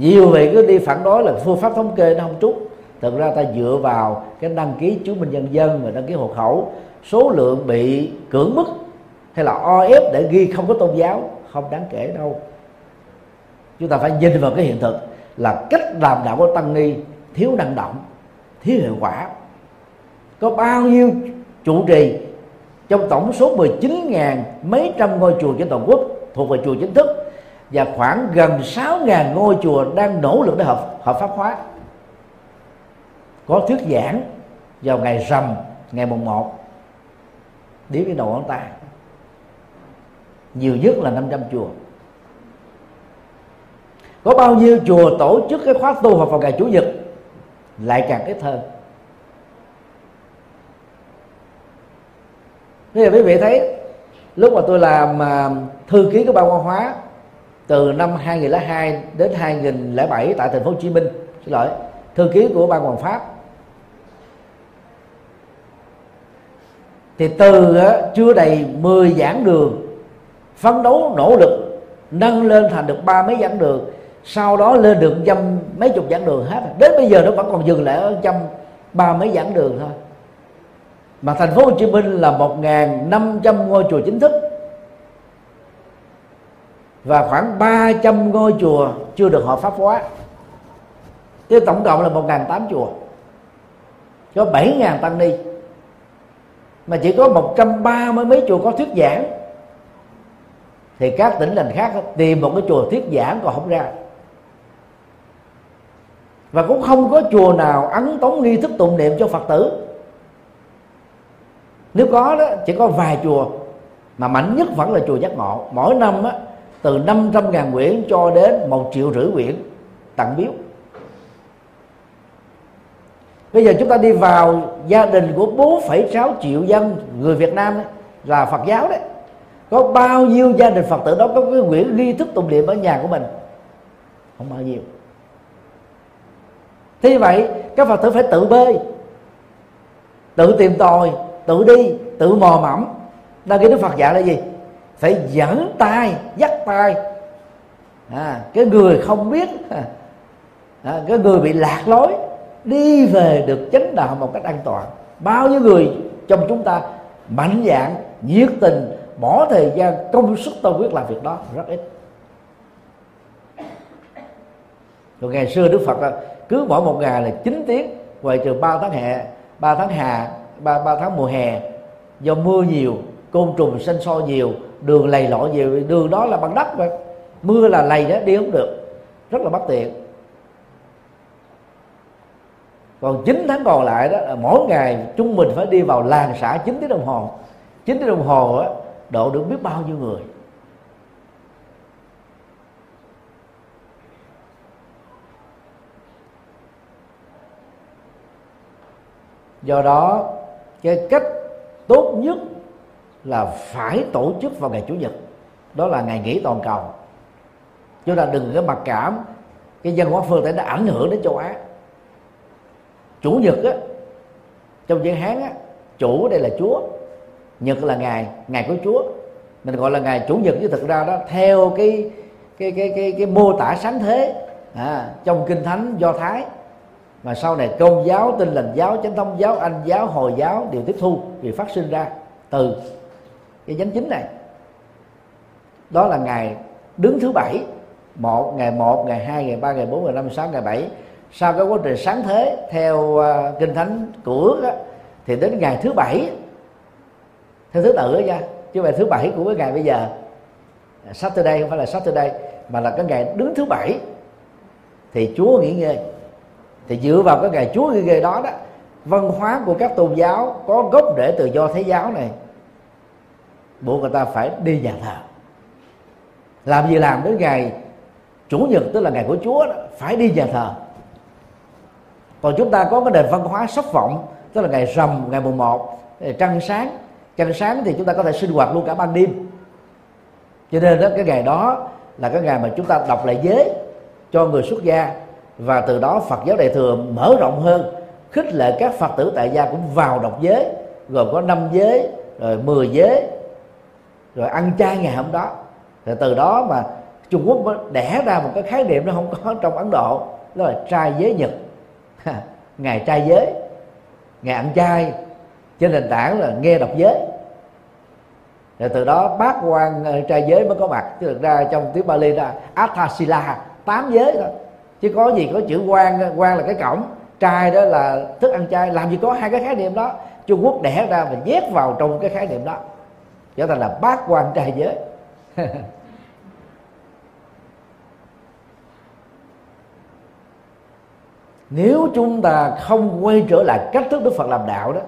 nhiều vị cứ đi phản đối là phương pháp thống kê nó không trúng. Thực ra ta dựa vào cái đăng ký chứng minh nhân dân và đăng ký hộ khẩu số lượng bị cưỡng bức hay là o ép để ghi không có tôn giáo không đáng kể đâu. Chúng ta phải nhìn vào cái hiện thực là cách làm đạo của tăng ni thiếu năng động thiếu hiệu quả. Có bao nhiêu chủ trì trong tổng số 19.000 mấy trăm ngôi chùa trên toàn quốc thuộc về chùa chính thức và khoảng gần 6.000 ngôi chùa đang nỗ lực để hợp hợp pháp hóa, có thuyết giảng vào ngày rằm, ngày mùng 1 điểm cái đầu ngón tay. Nhiều nhất là 500 chùa. Có bao nhiêu chùa tổ chức cái khóa tu học vào ngày chủ nhật? Lại càng ít hơn. Thế là quý vị thấy, lúc mà tôi làm à, thư ký của ban văn hóa từ năm 2002 đến 2007 tại thành phố Hồ Chí Minh, xin lỗi, thư ký của ban hoàng pháp. Thì từ chưa đầy 10 giảng đường, phấn đấu, nỗ lực, nâng lên thành được ba mấy giảng đường, sau đó lên được trăm mấy chục giảng đường hết. Đến bây giờ nó vẫn còn dừng lại ở trăm ba mấy giảng đường thôi mà thành phố Hồ Chí Minh là 1.500 ngôi chùa chính thức. Và khoảng 300 ngôi chùa chưa được hợp pháp hóa. Chứ tổng cộng là 1.800 chùa. Có 7.000 tăng ni. Mà chỉ có 130 mấy chùa có thuyết giảng. Thì các tỉnh thành khác tìm một cái chùa thuyết giảng còn không ra. Và cũng không có chùa nào ấn tống nghi thức tụng niệm cho phật tử nếu có đó chỉ có vài chùa mà mạnh nhất vẫn là chùa giác ngộ. Mỗi năm á, từ 500 ngàn quyển cho đến một triệu rưỡi quyển tặng biếu. Bây giờ chúng ta đi vào gia đình của 4,6 triệu dân người Việt Nam ấy, là Phật giáo đấy. Có bao nhiêu gia đình Phật tử đó có cái quyển nghi thức tụng niệm ở nhà của mình? Không bao nhiêu. Thế vậy các phật tử phải tự bơi tự tìm tòi tự đi tự mò mẫm. Đăng ký đức phật dạy là gì? Phải dẫn tay dắt tay à, cái người không biết [LAUGHS] à, cái người bị lạc lối đi về được chánh đạo một cách an toàn. Bao nhiêu người trong chúng ta mạnh dạng nhiệt tình bỏ thời gian công sức tâm quyết làm việc đó rất ít. Rồi ngày xưa đức phật là cứ mỗi một ngày là 9 tiếng ngoài trừ 3 tháng hè 3 tháng hà 3, 3 tháng mùa hè. Do mưa nhiều côn trùng sinh sôi nhiều đường lầy lội nhiều đường đó là bằng đất mà. Mưa là lầy đó đi không được. Rất là bất tiện. Còn 9 tháng còn lại đó là mỗi ngày chúng mình phải đi vào làng xã 9 tiếng đồng hồ. 9 tiếng đồng hồ á, độ được biết bao nhiêu người. Do đó cái cách tốt nhất là phải tổ chức vào ngày chủ nhật. Đó là ngày nghỉ toàn cầu. Chúng ta đừng có mặc cảm cái dân hóa phương tây đã ảnh hưởng đến châu á. Chủ nhật á trong chữ hán á chủ đây là chúa nhật là ngày ngày của chúa. Mình gọi là ngày chủ nhật chứ thực ra đó theo cái cái cái cái cái mô tả sáng thế à, trong kinh thánh do thái mà sau này công giáo tin lành giáo chánh thống giáo anh giáo hồi giáo đều tiếp thu vì phát sinh ra từ cái nhánh chính này. Đó là ngày đứng thứ bảy một ngày một ngày hai ngày ba ngày bốn ngày năm sáu ngày bảy. Sau cái quá trình sáng thế theo uh, kinh thánh của đó, thì đến ngày thứ bảy theo thứ tự đó nha chứ về thứ bảy của cái ngày bây giờ. Saturday không phải là Saturday mà là cái ngày đứng thứ bảy thì Chúa nghỉ ngơi thì dựa vào cái ngày Chúa ghi ghê đó đó văn hóa của các tôn giáo có gốc rễ từ do thế giáo này buộc người ta phải đi nhà thờ. Làm gì làm đến ngày chủ nhật tức là ngày của Chúa đó, phải đi nhà thờ. Còn chúng ta có cái nền văn hóa sốc vọng tức là ngày rằm ngày mùng một trăng sáng. Trăng sáng thì chúng ta có thể sinh hoạt luôn cả ban đêm. Cho nên đó cái ngày đó là cái ngày mà chúng ta đọc lại giới cho người xuất gia và từ đó Phật giáo đại thừa mở rộng hơn, khích lệ các Phật tử tại gia cũng vào đọc giới, gồm có năm giới, rồi 10 giới, rồi ăn chay ngày hôm đó. Rồi từ đó mà Trung Quốc mới đẻ ra một cái khái niệm nó không có trong Ấn Độ, đó là trai giới nhật. Ngày trai giới, ngày ăn chay, trên nền tảng là nghe đọc giới. Rồi từ đó bác quan ờ, trai giới mới có mặt. Chứ thực ra trong tiếng Bali là Athasila, tám giới thôi chứ có gì có chữ quan quan là cái cổng, trai đó là thức ăn chay. Làm gì có hai cái khái niệm đó. Trung Quốc đẻ ra và nhét vào trong cái khái niệm đó. Trở thành là bác quan trai giới. [LAUGHS] Nếu chúng ta không quay trở lại cách thức Đức Phật làm đạo đó,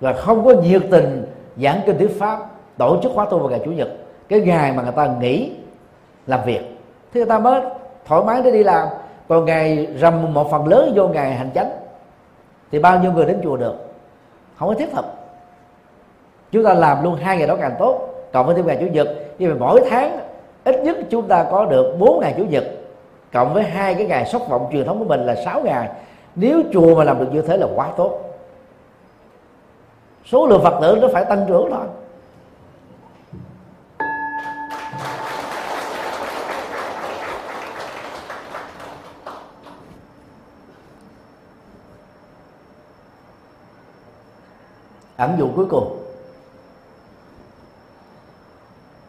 và không có nhiệt tình giảng kinh thuyết pháp, tổ chức khóa tu vào ngày chủ nhật, cái ngày mà người ta nghỉ làm việc, thì người ta mới thoải mái để đi làm còn ngày rằm một phần lớn vô ngày hành chánh, thì bao nhiêu người đến chùa được? Không có thiết thực. Chúng ta làm luôn hai ngày đó càng tốt, cộng với thêm ngày chủ nhật. Nhưng mà mỗi tháng, ít nhất chúng ta có được bốn ngày chủ nhật, cộng với hai cái ngày sốc vọng truyền thống của mình là 6 ngày. Nếu chùa mà làm được như thế là quá tốt. Số lượng phật tử nó phải tăng trưởng thôi. Ẩn dụ cuối cùng.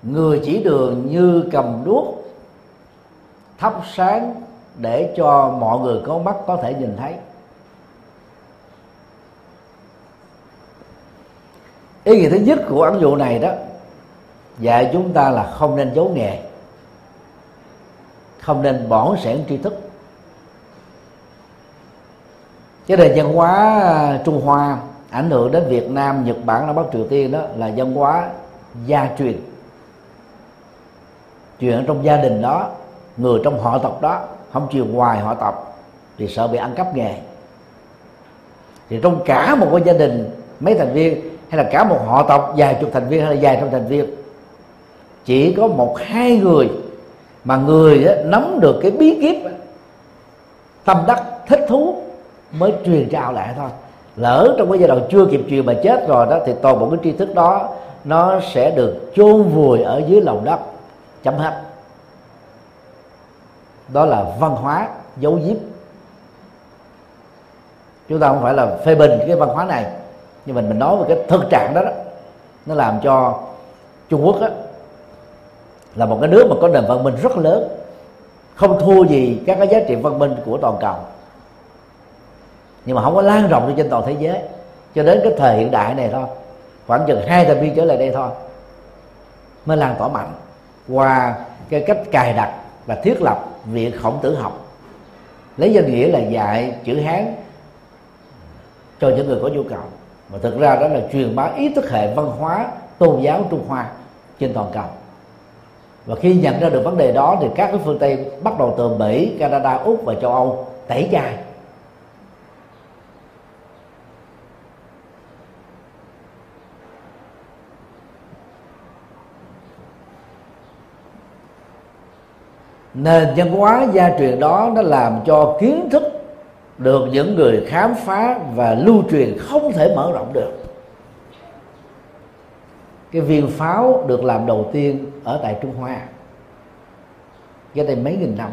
Người chỉ đường như cầm đuốc, thắp sáng để cho mọi người có mắt có thể nhìn thấy. Ý nghĩa thứ nhất của ẩn dụ này đó, dạy chúng ta là không nên giấu nghề, không nên bỏ sẻn tri thức. Cái nền văn hóa trung hoa ảnh hưởng đến việt nam nhật bản nam bắc triều tiên đó là văn hóa gia truyền. Chuyện trong gia đình đó người trong họ tộc đó không chịu ngoài họ tộc thì sợ bị ăn cắp nghề. Thì trong cả một cái gia đình mấy thành viên hay là cả một họ tộc vài chục thành viên hay là vài trăm thành viên chỉ có một hai người mà người đó, nắm được cái bí kíp tâm đắc thích thú mới truyền trao lại thôi lỡ trong cái giai đoạn chưa kịp truyền mà chết rồi đó thì toàn bộ cái tri thức đó nó sẽ được chôn vùi ở dưới lòng đất. Chấm hết. Đó là văn hóa dấu diếp chúng ta không phải là phê bình cái văn hóa này nhưng mình mình nói về cái thực trạng đó, đó nó làm cho Trung Quốc đó, là một cái nước mà có nền văn minh rất lớn không thua gì các cái giá trị văn minh của toàn cầu nhưng mà không có lan rộng trên toàn thế giới. Cho đến cái thời hiện đại này thôi, khoảng chừng hai thập niên trở lại đây thôi, mới lan tỏa mạnh. Qua cái cách cài đặt và thiết lập viện khổng tử học. Lấy danh nghĩa là dạy chữ hán cho những người có nhu cầu. Mà thực ra đó là truyền bá ý thức hệ văn hóa, tôn giáo trung hoa trên toàn cầu. Và khi nhận ra được vấn đề đó thì các cái phương tây bắt đầu từ mỹ, canada, úc và châu âu tẩy chay. Nền văn hóa gia truyền đó nó làm cho kiến thức được những người khám phá và lưu truyền không thể mở rộng được. Cái viên pháo được làm đầu tiên ở tại Trung Hoa cái đây mấy nghìn năm.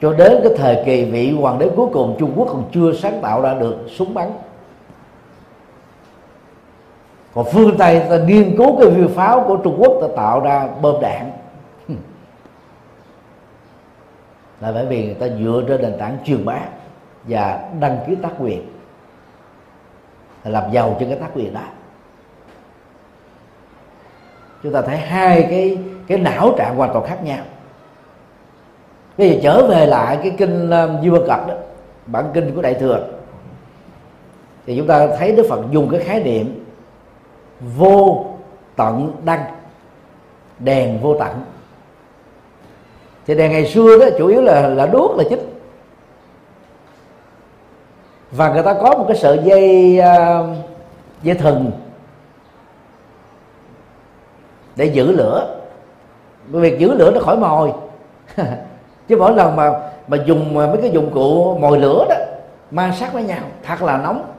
Cho đến cái thời kỳ vị hoàng đế cuối cùng Trung Quốc còn chưa sáng tạo ra được súng bắn còn phương Tây ta nghiên cứu cái viên pháo của Trung Quốc ta tạo ra bom đạn. Là bởi vì người ta dựa trên nền tảng truyền bá và đăng ký tác quyền. Làm giàu trên cái tác quyền đó. Chúng ta thấy hai cái cái não trạng hoàn toàn khác nhau. Bây giờ trở về lại cái kinh um, Di Bơ Cập đó, bản kinh của đại thừa. Thì chúng ta thấy Đức Phật dùng cái khái niệm vô tận đăng. Đèn vô tận. Thì đèn ngày xưa đó chủ yếu là là đuốc là chính. Và người ta có một cái sợi dây uh, dây thừng để giữ lửa. Việc giữ lửa nó khỏi mồi. [LAUGHS] Chứ mỗi lần mà mà dùng à, mấy cái dụng cụ mồi lửa đó mang sát với nhau thật là nóng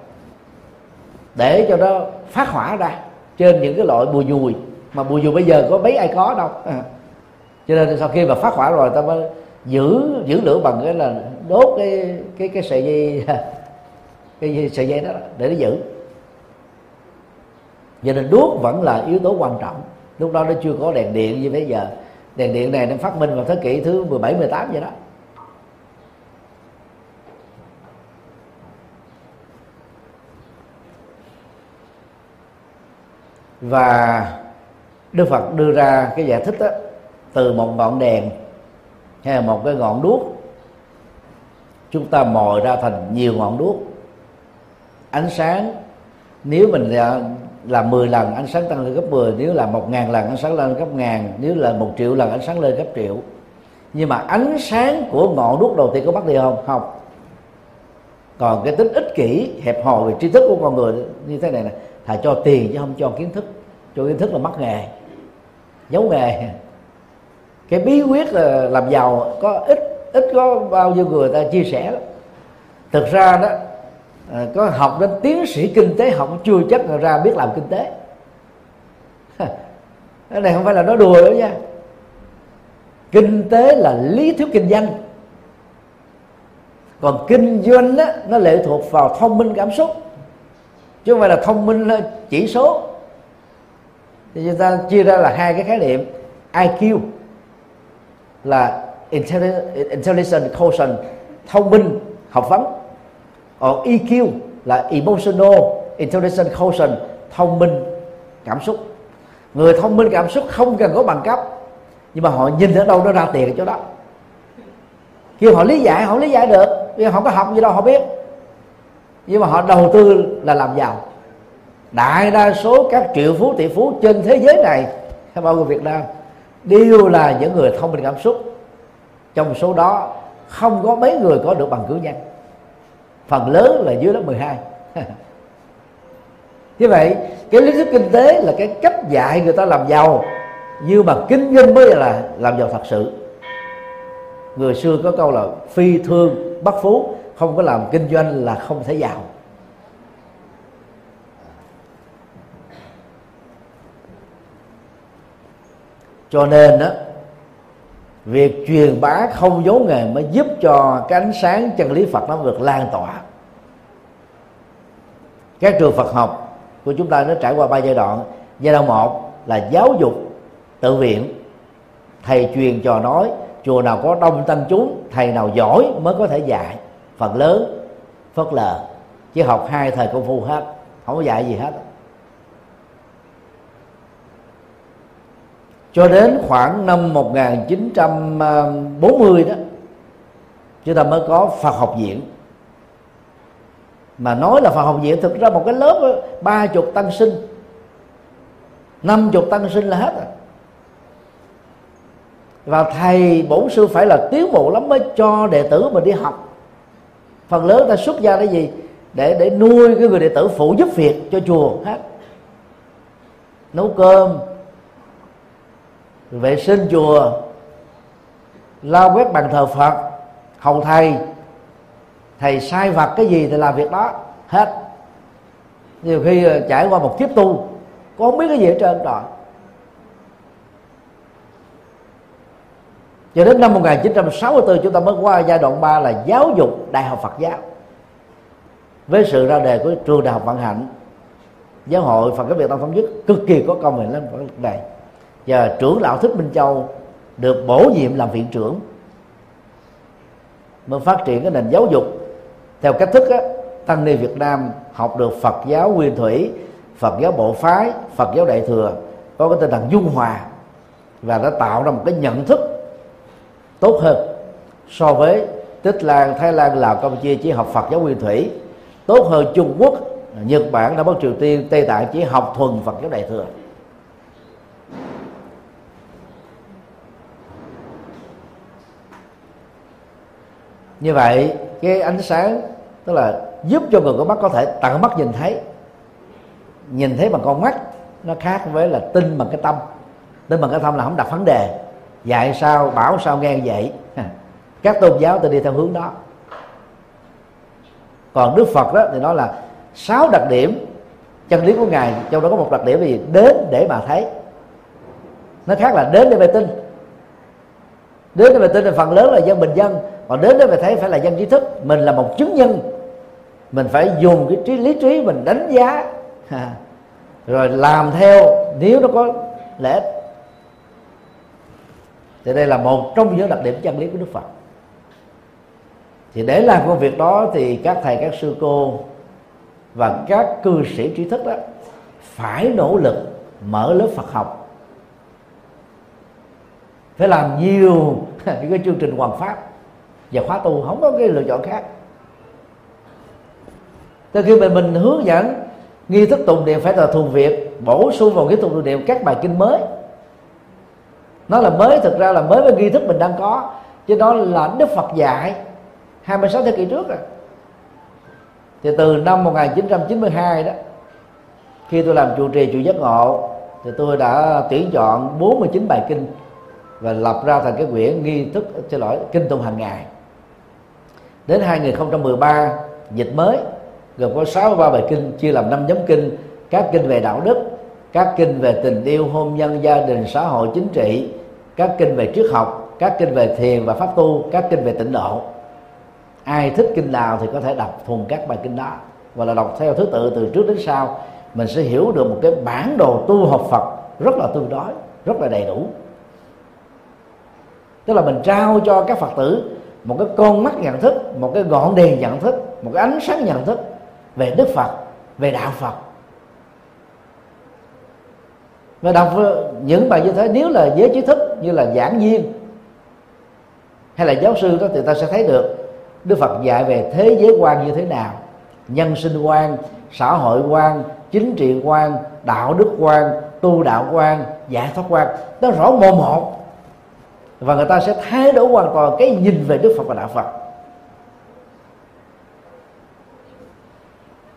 để cho nó phát hỏa ra trên những cái loại bùi dùi. Mà bùi dùi bây giờ có mấy ai có đâu. À. cho nên sau khi mà phát hỏa rồi ta mới giữ giữ lửa bằng cái là đốt cái cái cái sợi dây [LAUGHS] cái sợi dây đó để nó giữ. Cho nên đuốc vẫn là yếu tố quan trọng. Lúc đó nó chưa có đèn điện như bây giờ. Đèn điện này nó phát minh vào thế kỷ thứ 17 18 vậy đó và Đức Phật đưa ra cái giải thích đó từ một ngọn đèn hay là một cái ngọn đuốc, chúng ta mồi ra thành nhiều ngọn đuốc. Ánh sáng, nếu mình là 10 lần ánh sáng tăng lên gấp 10 nếu là một ngàn lần ánh sáng lên gấp ngàn, nếu là một triệu lần ánh sáng lên gấp triệu. Nhưng mà ánh sáng của ngọn đuốc đầu tiên có bắt đi không? Không. Còn cái tính ích kỷ, hẹp hòi về tri thức của con người như thế này nè thà cho tiền chứ không cho kiến thức. Cho kiến thức là mất nghề giấu nghề. Cái bí quyết là làm giàu có ít ít có bao nhiêu người ta chia sẻ đó. thực ra đó ờ, có học đến tiến sĩ kinh tế học chưa chắc là ra biết làm kinh tế. Cái này không phải là nói đùa đâu nha. Kinh tế là lý thuyết kinh doanh. Còn kinh doanh đó, nó lệ thuộc vào thông minh cảm xúc chứ không phải là thông minh chỉ số. Thì chúng ta chia ra là hai cái khái niệm. IQ là intelligent quotient, thông minh, học vấn. Còn EQ là emotional intelligent quotient, thông minh, cảm xúc. Người thông minh cảm xúc không cần có bằng cấp, nhưng mà họ nhìn ở đâu nó ra tiền ở chỗ đó. Khi họ lý giải, họ lý giải được. Vì họ có học gì đâu, họ biết nhưng mà họ đầu tư là làm giàu. Đại đa số các triệu phú, tỷ phú trên thế giới này bao gồm Việt Nam, đều là những người thông minh cảm xúc. Trong số đó, không có mấy người có được bằng cử nhân. Phần lớn là dưới lớp 12 [LAUGHS] như vậy, cái lý thuyết kinh tế là cái cách dạy người ta làm giàu. Nhưng mà kinh doanh mới là làm giàu thật sự. Người xưa có câu là phi thương bất phú không có làm kinh doanh là không thể giàu. Cho nên đó việc truyền bá không giấu nghề mới giúp cho cái ánh sáng chân lý Phật nó được lan tỏa. Các trường Phật học của chúng ta nó trải qua ba giai đoạn. Giai đoạn một là giáo dục tự viện. Thầy truyền trò nói, chùa nào có đông tăng chúng, thầy nào giỏi mới có thể dạy phần lớn phớt lờ, chứ học hai thời công phu hết, không có dạy gì hết. Cho đến khoảng năm 1940 đó, chúng ta mới có Phật học viện. Mà nói là Phật học viện thực ra một cái lớp ba chục tăng sinh, năm chục tăng sinh là hết rồi. Và thầy bổn sư phải là tiến bộ lắm mới cho đệ tử mình đi học phần lớn ta xuất gia để gì? Để để nuôi cái người đệ tử phụ giúp việc cho chùa hết nấu cơm, vệ sinh chùa lau quét bàn thờ phật, hầu thầy. Thầy sai vặt cái gì thì làm việc đó, hết. Nhiều khi ờ, trải qua một kiếp tu con không biết cái gì hết trơn rồi cho đến năm 1964 chúng ta mới qua giai đoạn 3 là giáo dục đại học Phật giáo. Với sự ra đề của trường đại học vận hạnh giáo hội Phật giáo Việt Nam thống nhất cực kỳ có công về lên vấn này. Và trưởng lão thích minh châu được bổ nhiệm làm viện trưởng mới phát triển cái nền giáo dục. Theo cách thức á, tăng ni Việt Nam học được Phật giáo nguyên thủy Phật giáo bộ phái Phật giáo đại thừa có cái tinh thần dung hòa và đã tạo ra một cái nhận thức tốt hơn so với Tích Lan, Thái Lan, Lào, Campuchia chỉ học Phật giáo nguyên thủy. Tốt hơn Trung Quốc, Nhật Bản, Đông Bắc Triều Tiên, Tây Tạng chỉ học thuần Phật giáo đại thừa. Như vậy cái ánh sáng tức là giúp cho người có mắt có thể tận mắt nhìn thấy. Nhìn thấy bằng con mắt nó khác với là tin bằng cái tâm. Tin bằng cái tâm là không đặt vấn đề dạy sao, bảo sao nghe vậy? Các tôn giáo tôi đi theo hướng đó. Còn đức phật đó thì nói là sáu đặc điểm chân lý của ngài, trong đó có một đặc điểm là gì? Đến để mà thấy. Nó khác là đến để mà tin. Đến để mà tin là phần lớn là dân bình dân, còn đến để mà thấy phải là dân trí thức. Mình là một chứng nhân. Mình phải dùng cái trí, lý trí mình đánh giá. Rồi làm theo, nếu nó có lẽ thì đây là một trong những đặc điểm chân lý của đức phật. Thì để làm công việc đó thì các thầy, các sư cô và các cư sĩ trí thức đó phải nỗ lực mở lớp Phật học. Phải làm nhiều [LAUGHS] những cái chương trình hoàn pháp và khóa tu, không có cái lựa chọn khác. Từ khi mình mình hướng dẫn nghi thức tụng niệm phải là thuần việt, bổ sung vào nghi thức tụng niệm các bài kinh mới nó là mới, thực ra là mới với nghi thức mình đang có. Chứ đó là đức phật dạy 26 thế kỷ trước rồi. Thì từ năm 1992 đó, khi tôi làm trụ trì chủ giác ngộ, thì tôi đã tuyển chọn 49 bài kinh và lập ra thành cái quyển nghi thức, xin lỗi, kinh tụng hàng ngày. Đến 2013 dịch mới, gồm có 63 bài kinh chia làm năm nhóm kinh, các kinh về đạo đức, các kinh về tình yêu, hôn nhân, gia đình, xã hội, chính trị các kinh về triết học, các kinh về thiền và pháp tu, các kinh về tịnh độ. Ai thích kinh nào thì có thể đọc thuần các bài kinh đó. Và là đọc theo thứ tự từ trước đến sau, mình sẽ hiểu được một cái bản đồ tu học Phật rất là tương đối, rất là đầy đủ. Tức là mình trao cho các Phật tử một cái con mắt nhận thức, một cái gọn đèn nhận thức, một cái ánh sáng nhận thức về Đức Phật, về đạo Phật và đọc những bài như thế, nếu là giới trí thức như là giảng viên hay là giáo sư đó, thì ta sẽ thấy được Đức Phật dạy về thế giới quan như thế nào. Nhân sinh quan, xã hội quan, chính trị quan, đạo đức quan, tu đạo quan, giải thoát quan. Nó rõ mồm một. Và người ta sẽ thay đổi hoàn toàn cái nhìn về Đức Phật và đạo Phật.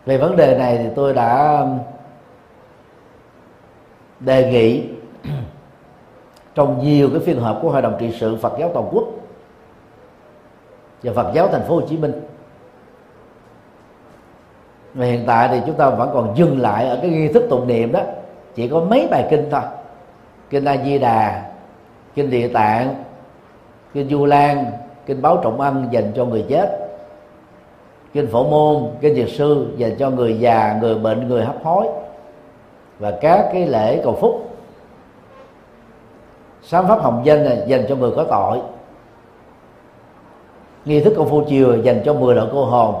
Về vấn đề này thì tôi đã đề nghị trong nhiều cái phiên họp của hội đồng trị sự Phật giáo toàn quốc và Phật giáo thành phố Hồ Chí Minh. Và hiện tại thì chúng ta vẫn còn dừng lại ở cái nghi thức tụng niệm đó, chỉ có mấy bài kinh thôi. Kinh A Di Đà, kinh Địa Tạng, kinh du lan, kinh báo trọng ân dành cho người chết, kinh phổ môn, kinh dược sư dành cho người già, người bệnh, người hấp hối và các cái lễ cầu phúc. Sám pháp hồng danh là dành cho người có tội. Nghi thức công phu chiều dành cho 10 loại cô hồn.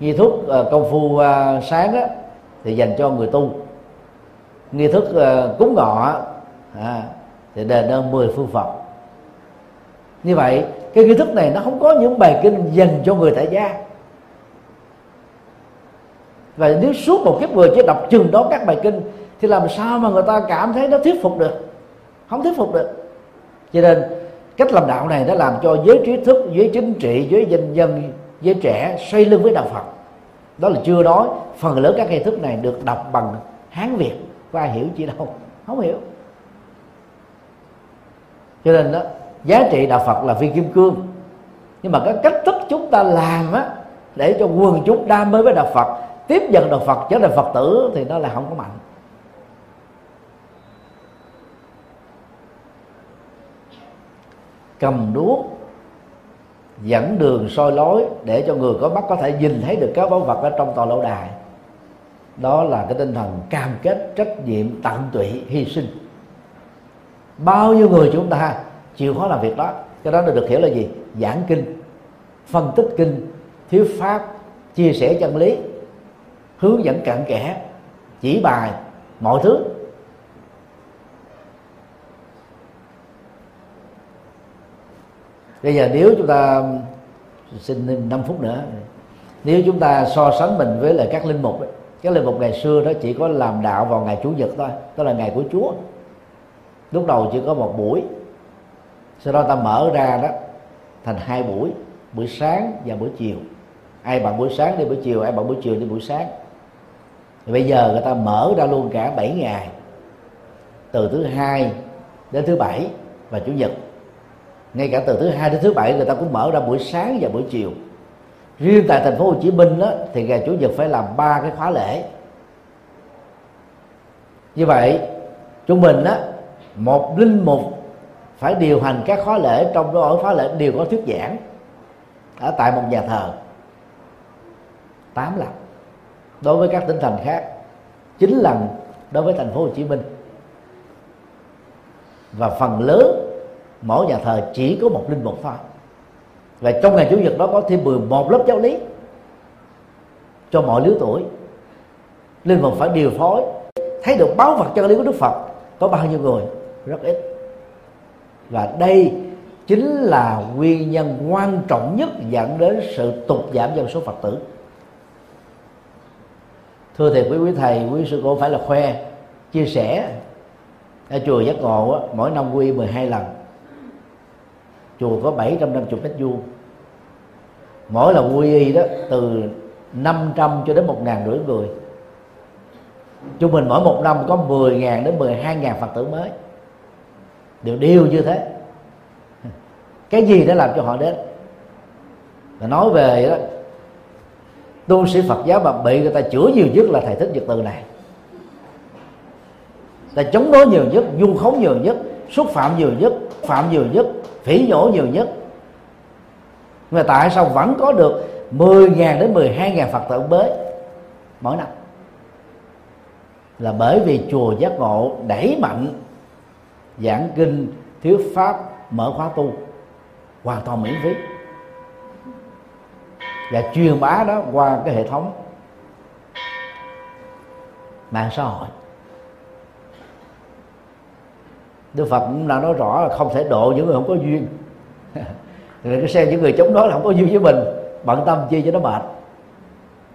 Nghi thức ờ, công phu ờ, sáng thì dành cho người tu. Nghi thức ờ, cúng ngọ à, thì đền ơn 10 phương phật. Như vậy cái nghi thức này nó không có những bài kinh dành cho người tại gia và nếu suốt một kiếp người chỉ đọc chừng đó các bài kinh, thì làm sao mà người ta cảm thấy nó thuyết phục được? Không thuyết phục được. Cho nên, cách làm đạo này nó làm cho giới trí thức, giới chính trị, giới dân dân giới trẻ xoay lưng với đạo phật. Đó là chưa nói, phần lớn các nghi thức này được đọc bằng hán việt, có ai hiểu chi đâu? Không hiểu. Cho nên đó, giá trị đạo phật là viên kim cương. Nhưng mà cái cách thức chúng ta làm á, để cho quần chúng đam mê với đạo phật tiếp nhận đạo phật trở thành phật tử thì nó là không có mạnh. Cầm đuốc, dẫn đường soi lối để cho người có mắt có thể nhìn thấy được các báu vật ở trong tòa lâu đài. Đó là cái tinh thần cam kết, trách nhiệm, tận tụy, hy sinh. Bao nhiêu người chúng ta chịu khó làm việc đó, cái đó được hiểu là gì? Giảng kinh, phân tích kinh, thuyết pháp, chia sẻ chân lý hướng dẫn cặn kẽ chỉ bài mọi thứ. Bây giờ nếu chúng ta xin 5 phút nữa. Nếu chúng ta so sánh mình với lại các linh mục ấy, các linh mục ngày xưa đó chỉ có làm đạo vào ngày chủ nhật thôi đó là ngày của chúa. Lúc đầu chỉ có một buổi sau đó ta mở ra đó thành hai buổi buổi sáng và buổi chiều. Ai bằng buổi sáng đi buổi chiều ai bằng buổi chiều đi buổi sáng thì bây giờ người ta mở ra luôn cả 7 ngày từ thứ hai đến thứ bảy và chủ nhật. Ngay cả từ thứ hai đến thứ bảy người ta cũng mở ra buổi sáng và buổi chiều. Riêng tại thành phố Hồ Chí Minh đó, thì ngày chủ nhật phải làm ba cái khóa lễ. Như vậy chúng mình đó một linh mục phải điều hành các khóa lễ trong đó ở khóa lễ đều có thuyết giảng ở tại một nhà thờ. Tám lần đối với các tỉnh thành khác, chín lần đối với thành phố Hồ Chí Minh. Và phần lớn, mỗi nhà thờ chỉ có một linh mục thôi và trong ngày chủ nhật đó có thêm 11 lớp giáo lý cho mọi lứa tuổi. Linh mục phải điều phối, thấy được báo vật chân lý của đức phật, có bao nhiêu người? Rất ít. Và đây chính là nguyên nhân quan trọng nhất dẫn đến sự tụt giảm dân số phật tử thưa thiệt quý quý thầy quý sư cô phải là khoe chia sẻ. Ở chùa giác ngộ á, mỗi năm quy 12 lần. Chùa có 750 mét vuông. Mỗi lần quy y đó từ 500 cho đến một ngàn rưỡi người. Trung bình mỗi một năm có 10 ngàn đến 12 ngàn Phật tử mới. Đều điều như thế. Cái gì đã làm cho họ đến? Và nói về đó tu sĩ Phật giáo mà bị người ta chữa nhiều nhất là thầy thích nhật từ này. Ta chống đối nhiều nhất du khống nhiều nhất, xúc phạm nhiều nhất, phạm nhiều nhất, phỉ nhổ nhiều nhất. Mà tại sao vẫn có được 10.000 đến 12.000 Phật tử bế? Mỗi năm. Là bởi vì chùa giác ngộ đẩy mạnh giảng kinh, thuyết pháp, mở khóa tu, hoàn toàn miễn phí và truyền bá đó qua cái hệ thống mạng xã hội. Đức Phật cũng đã nói rõ là không thể độ những người không có duyên. [LAUGHS] Rồi cái xem những người chống đối là không có duyên với mình, bận tâm chi cho nó mệt.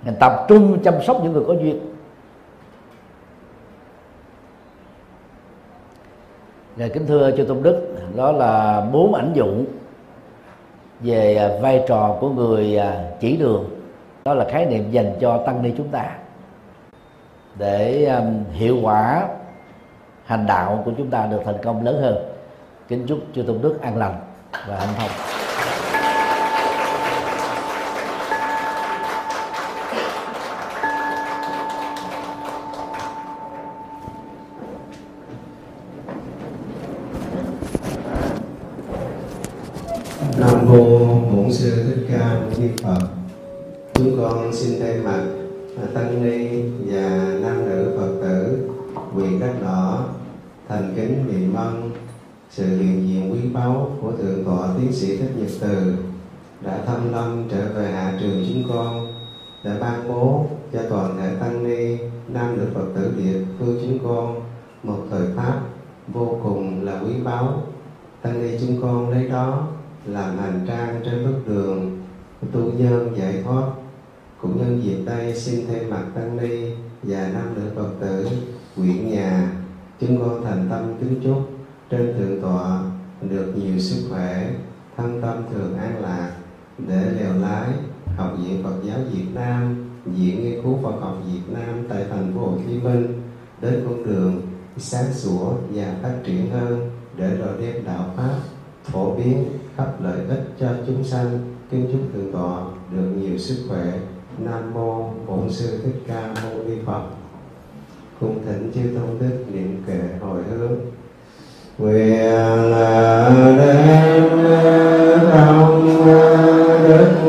Mình tập trung chăm sóc những người có duyên. Rồi kính thưa cho Tôn Đức, Đó là bốn ảnh dụng về à, vai trò của người à, chỉ đường. Đó là khái niệm dành cho tăng ni chúng ta. Để um, hiệu quả hành đạo của chúng ta được thành công lớn hơn. Kính chúc chư Tôn Đức an lành và hạnh phúc. Di phật. Chúng con xin thay mặt à, tăng ni và nam nữ phật tử quyền đất đỏ thành kính niệm ân sự hiện diện quý báu của thượng tọa tiến sĩ thích nhật từ đã thăm lâm trở về hạ trường chúng con, đã ban bố cho toàn thể tăng ni, nam nữ phật tử địa phương chúng con một thời pháp vô cùng là quý báu. Tăng ni chúng con lấy đó làm hành trang trên bước đường tu nhân giải thoát, cũng nhân dịp đây xin thay mặt tăng ni và nam nữ phật tử quyện nhà chúng con thành tâm kính chúc trên thượng tọa được nhiều sức khỏe, thân tâm thường an lạc, để lèo lái học viện Phật giáo Việt Nam viện nghiên cứu Phật học Việt Nam tại thành phố Hồ Chí Minh, đến con đường sáng sủa và phát triển hơn để rồi đem đạo pháp phổ biến khắp lợi ích cho chúng sanh kính chúc thượng tọa được nhiều sức khỏe. Nam mô bổn sư thích ca mâu ni phật. Cung thỉnh chư tôn đức niệm kệ hồi hướng. Nguyện là đến ông đức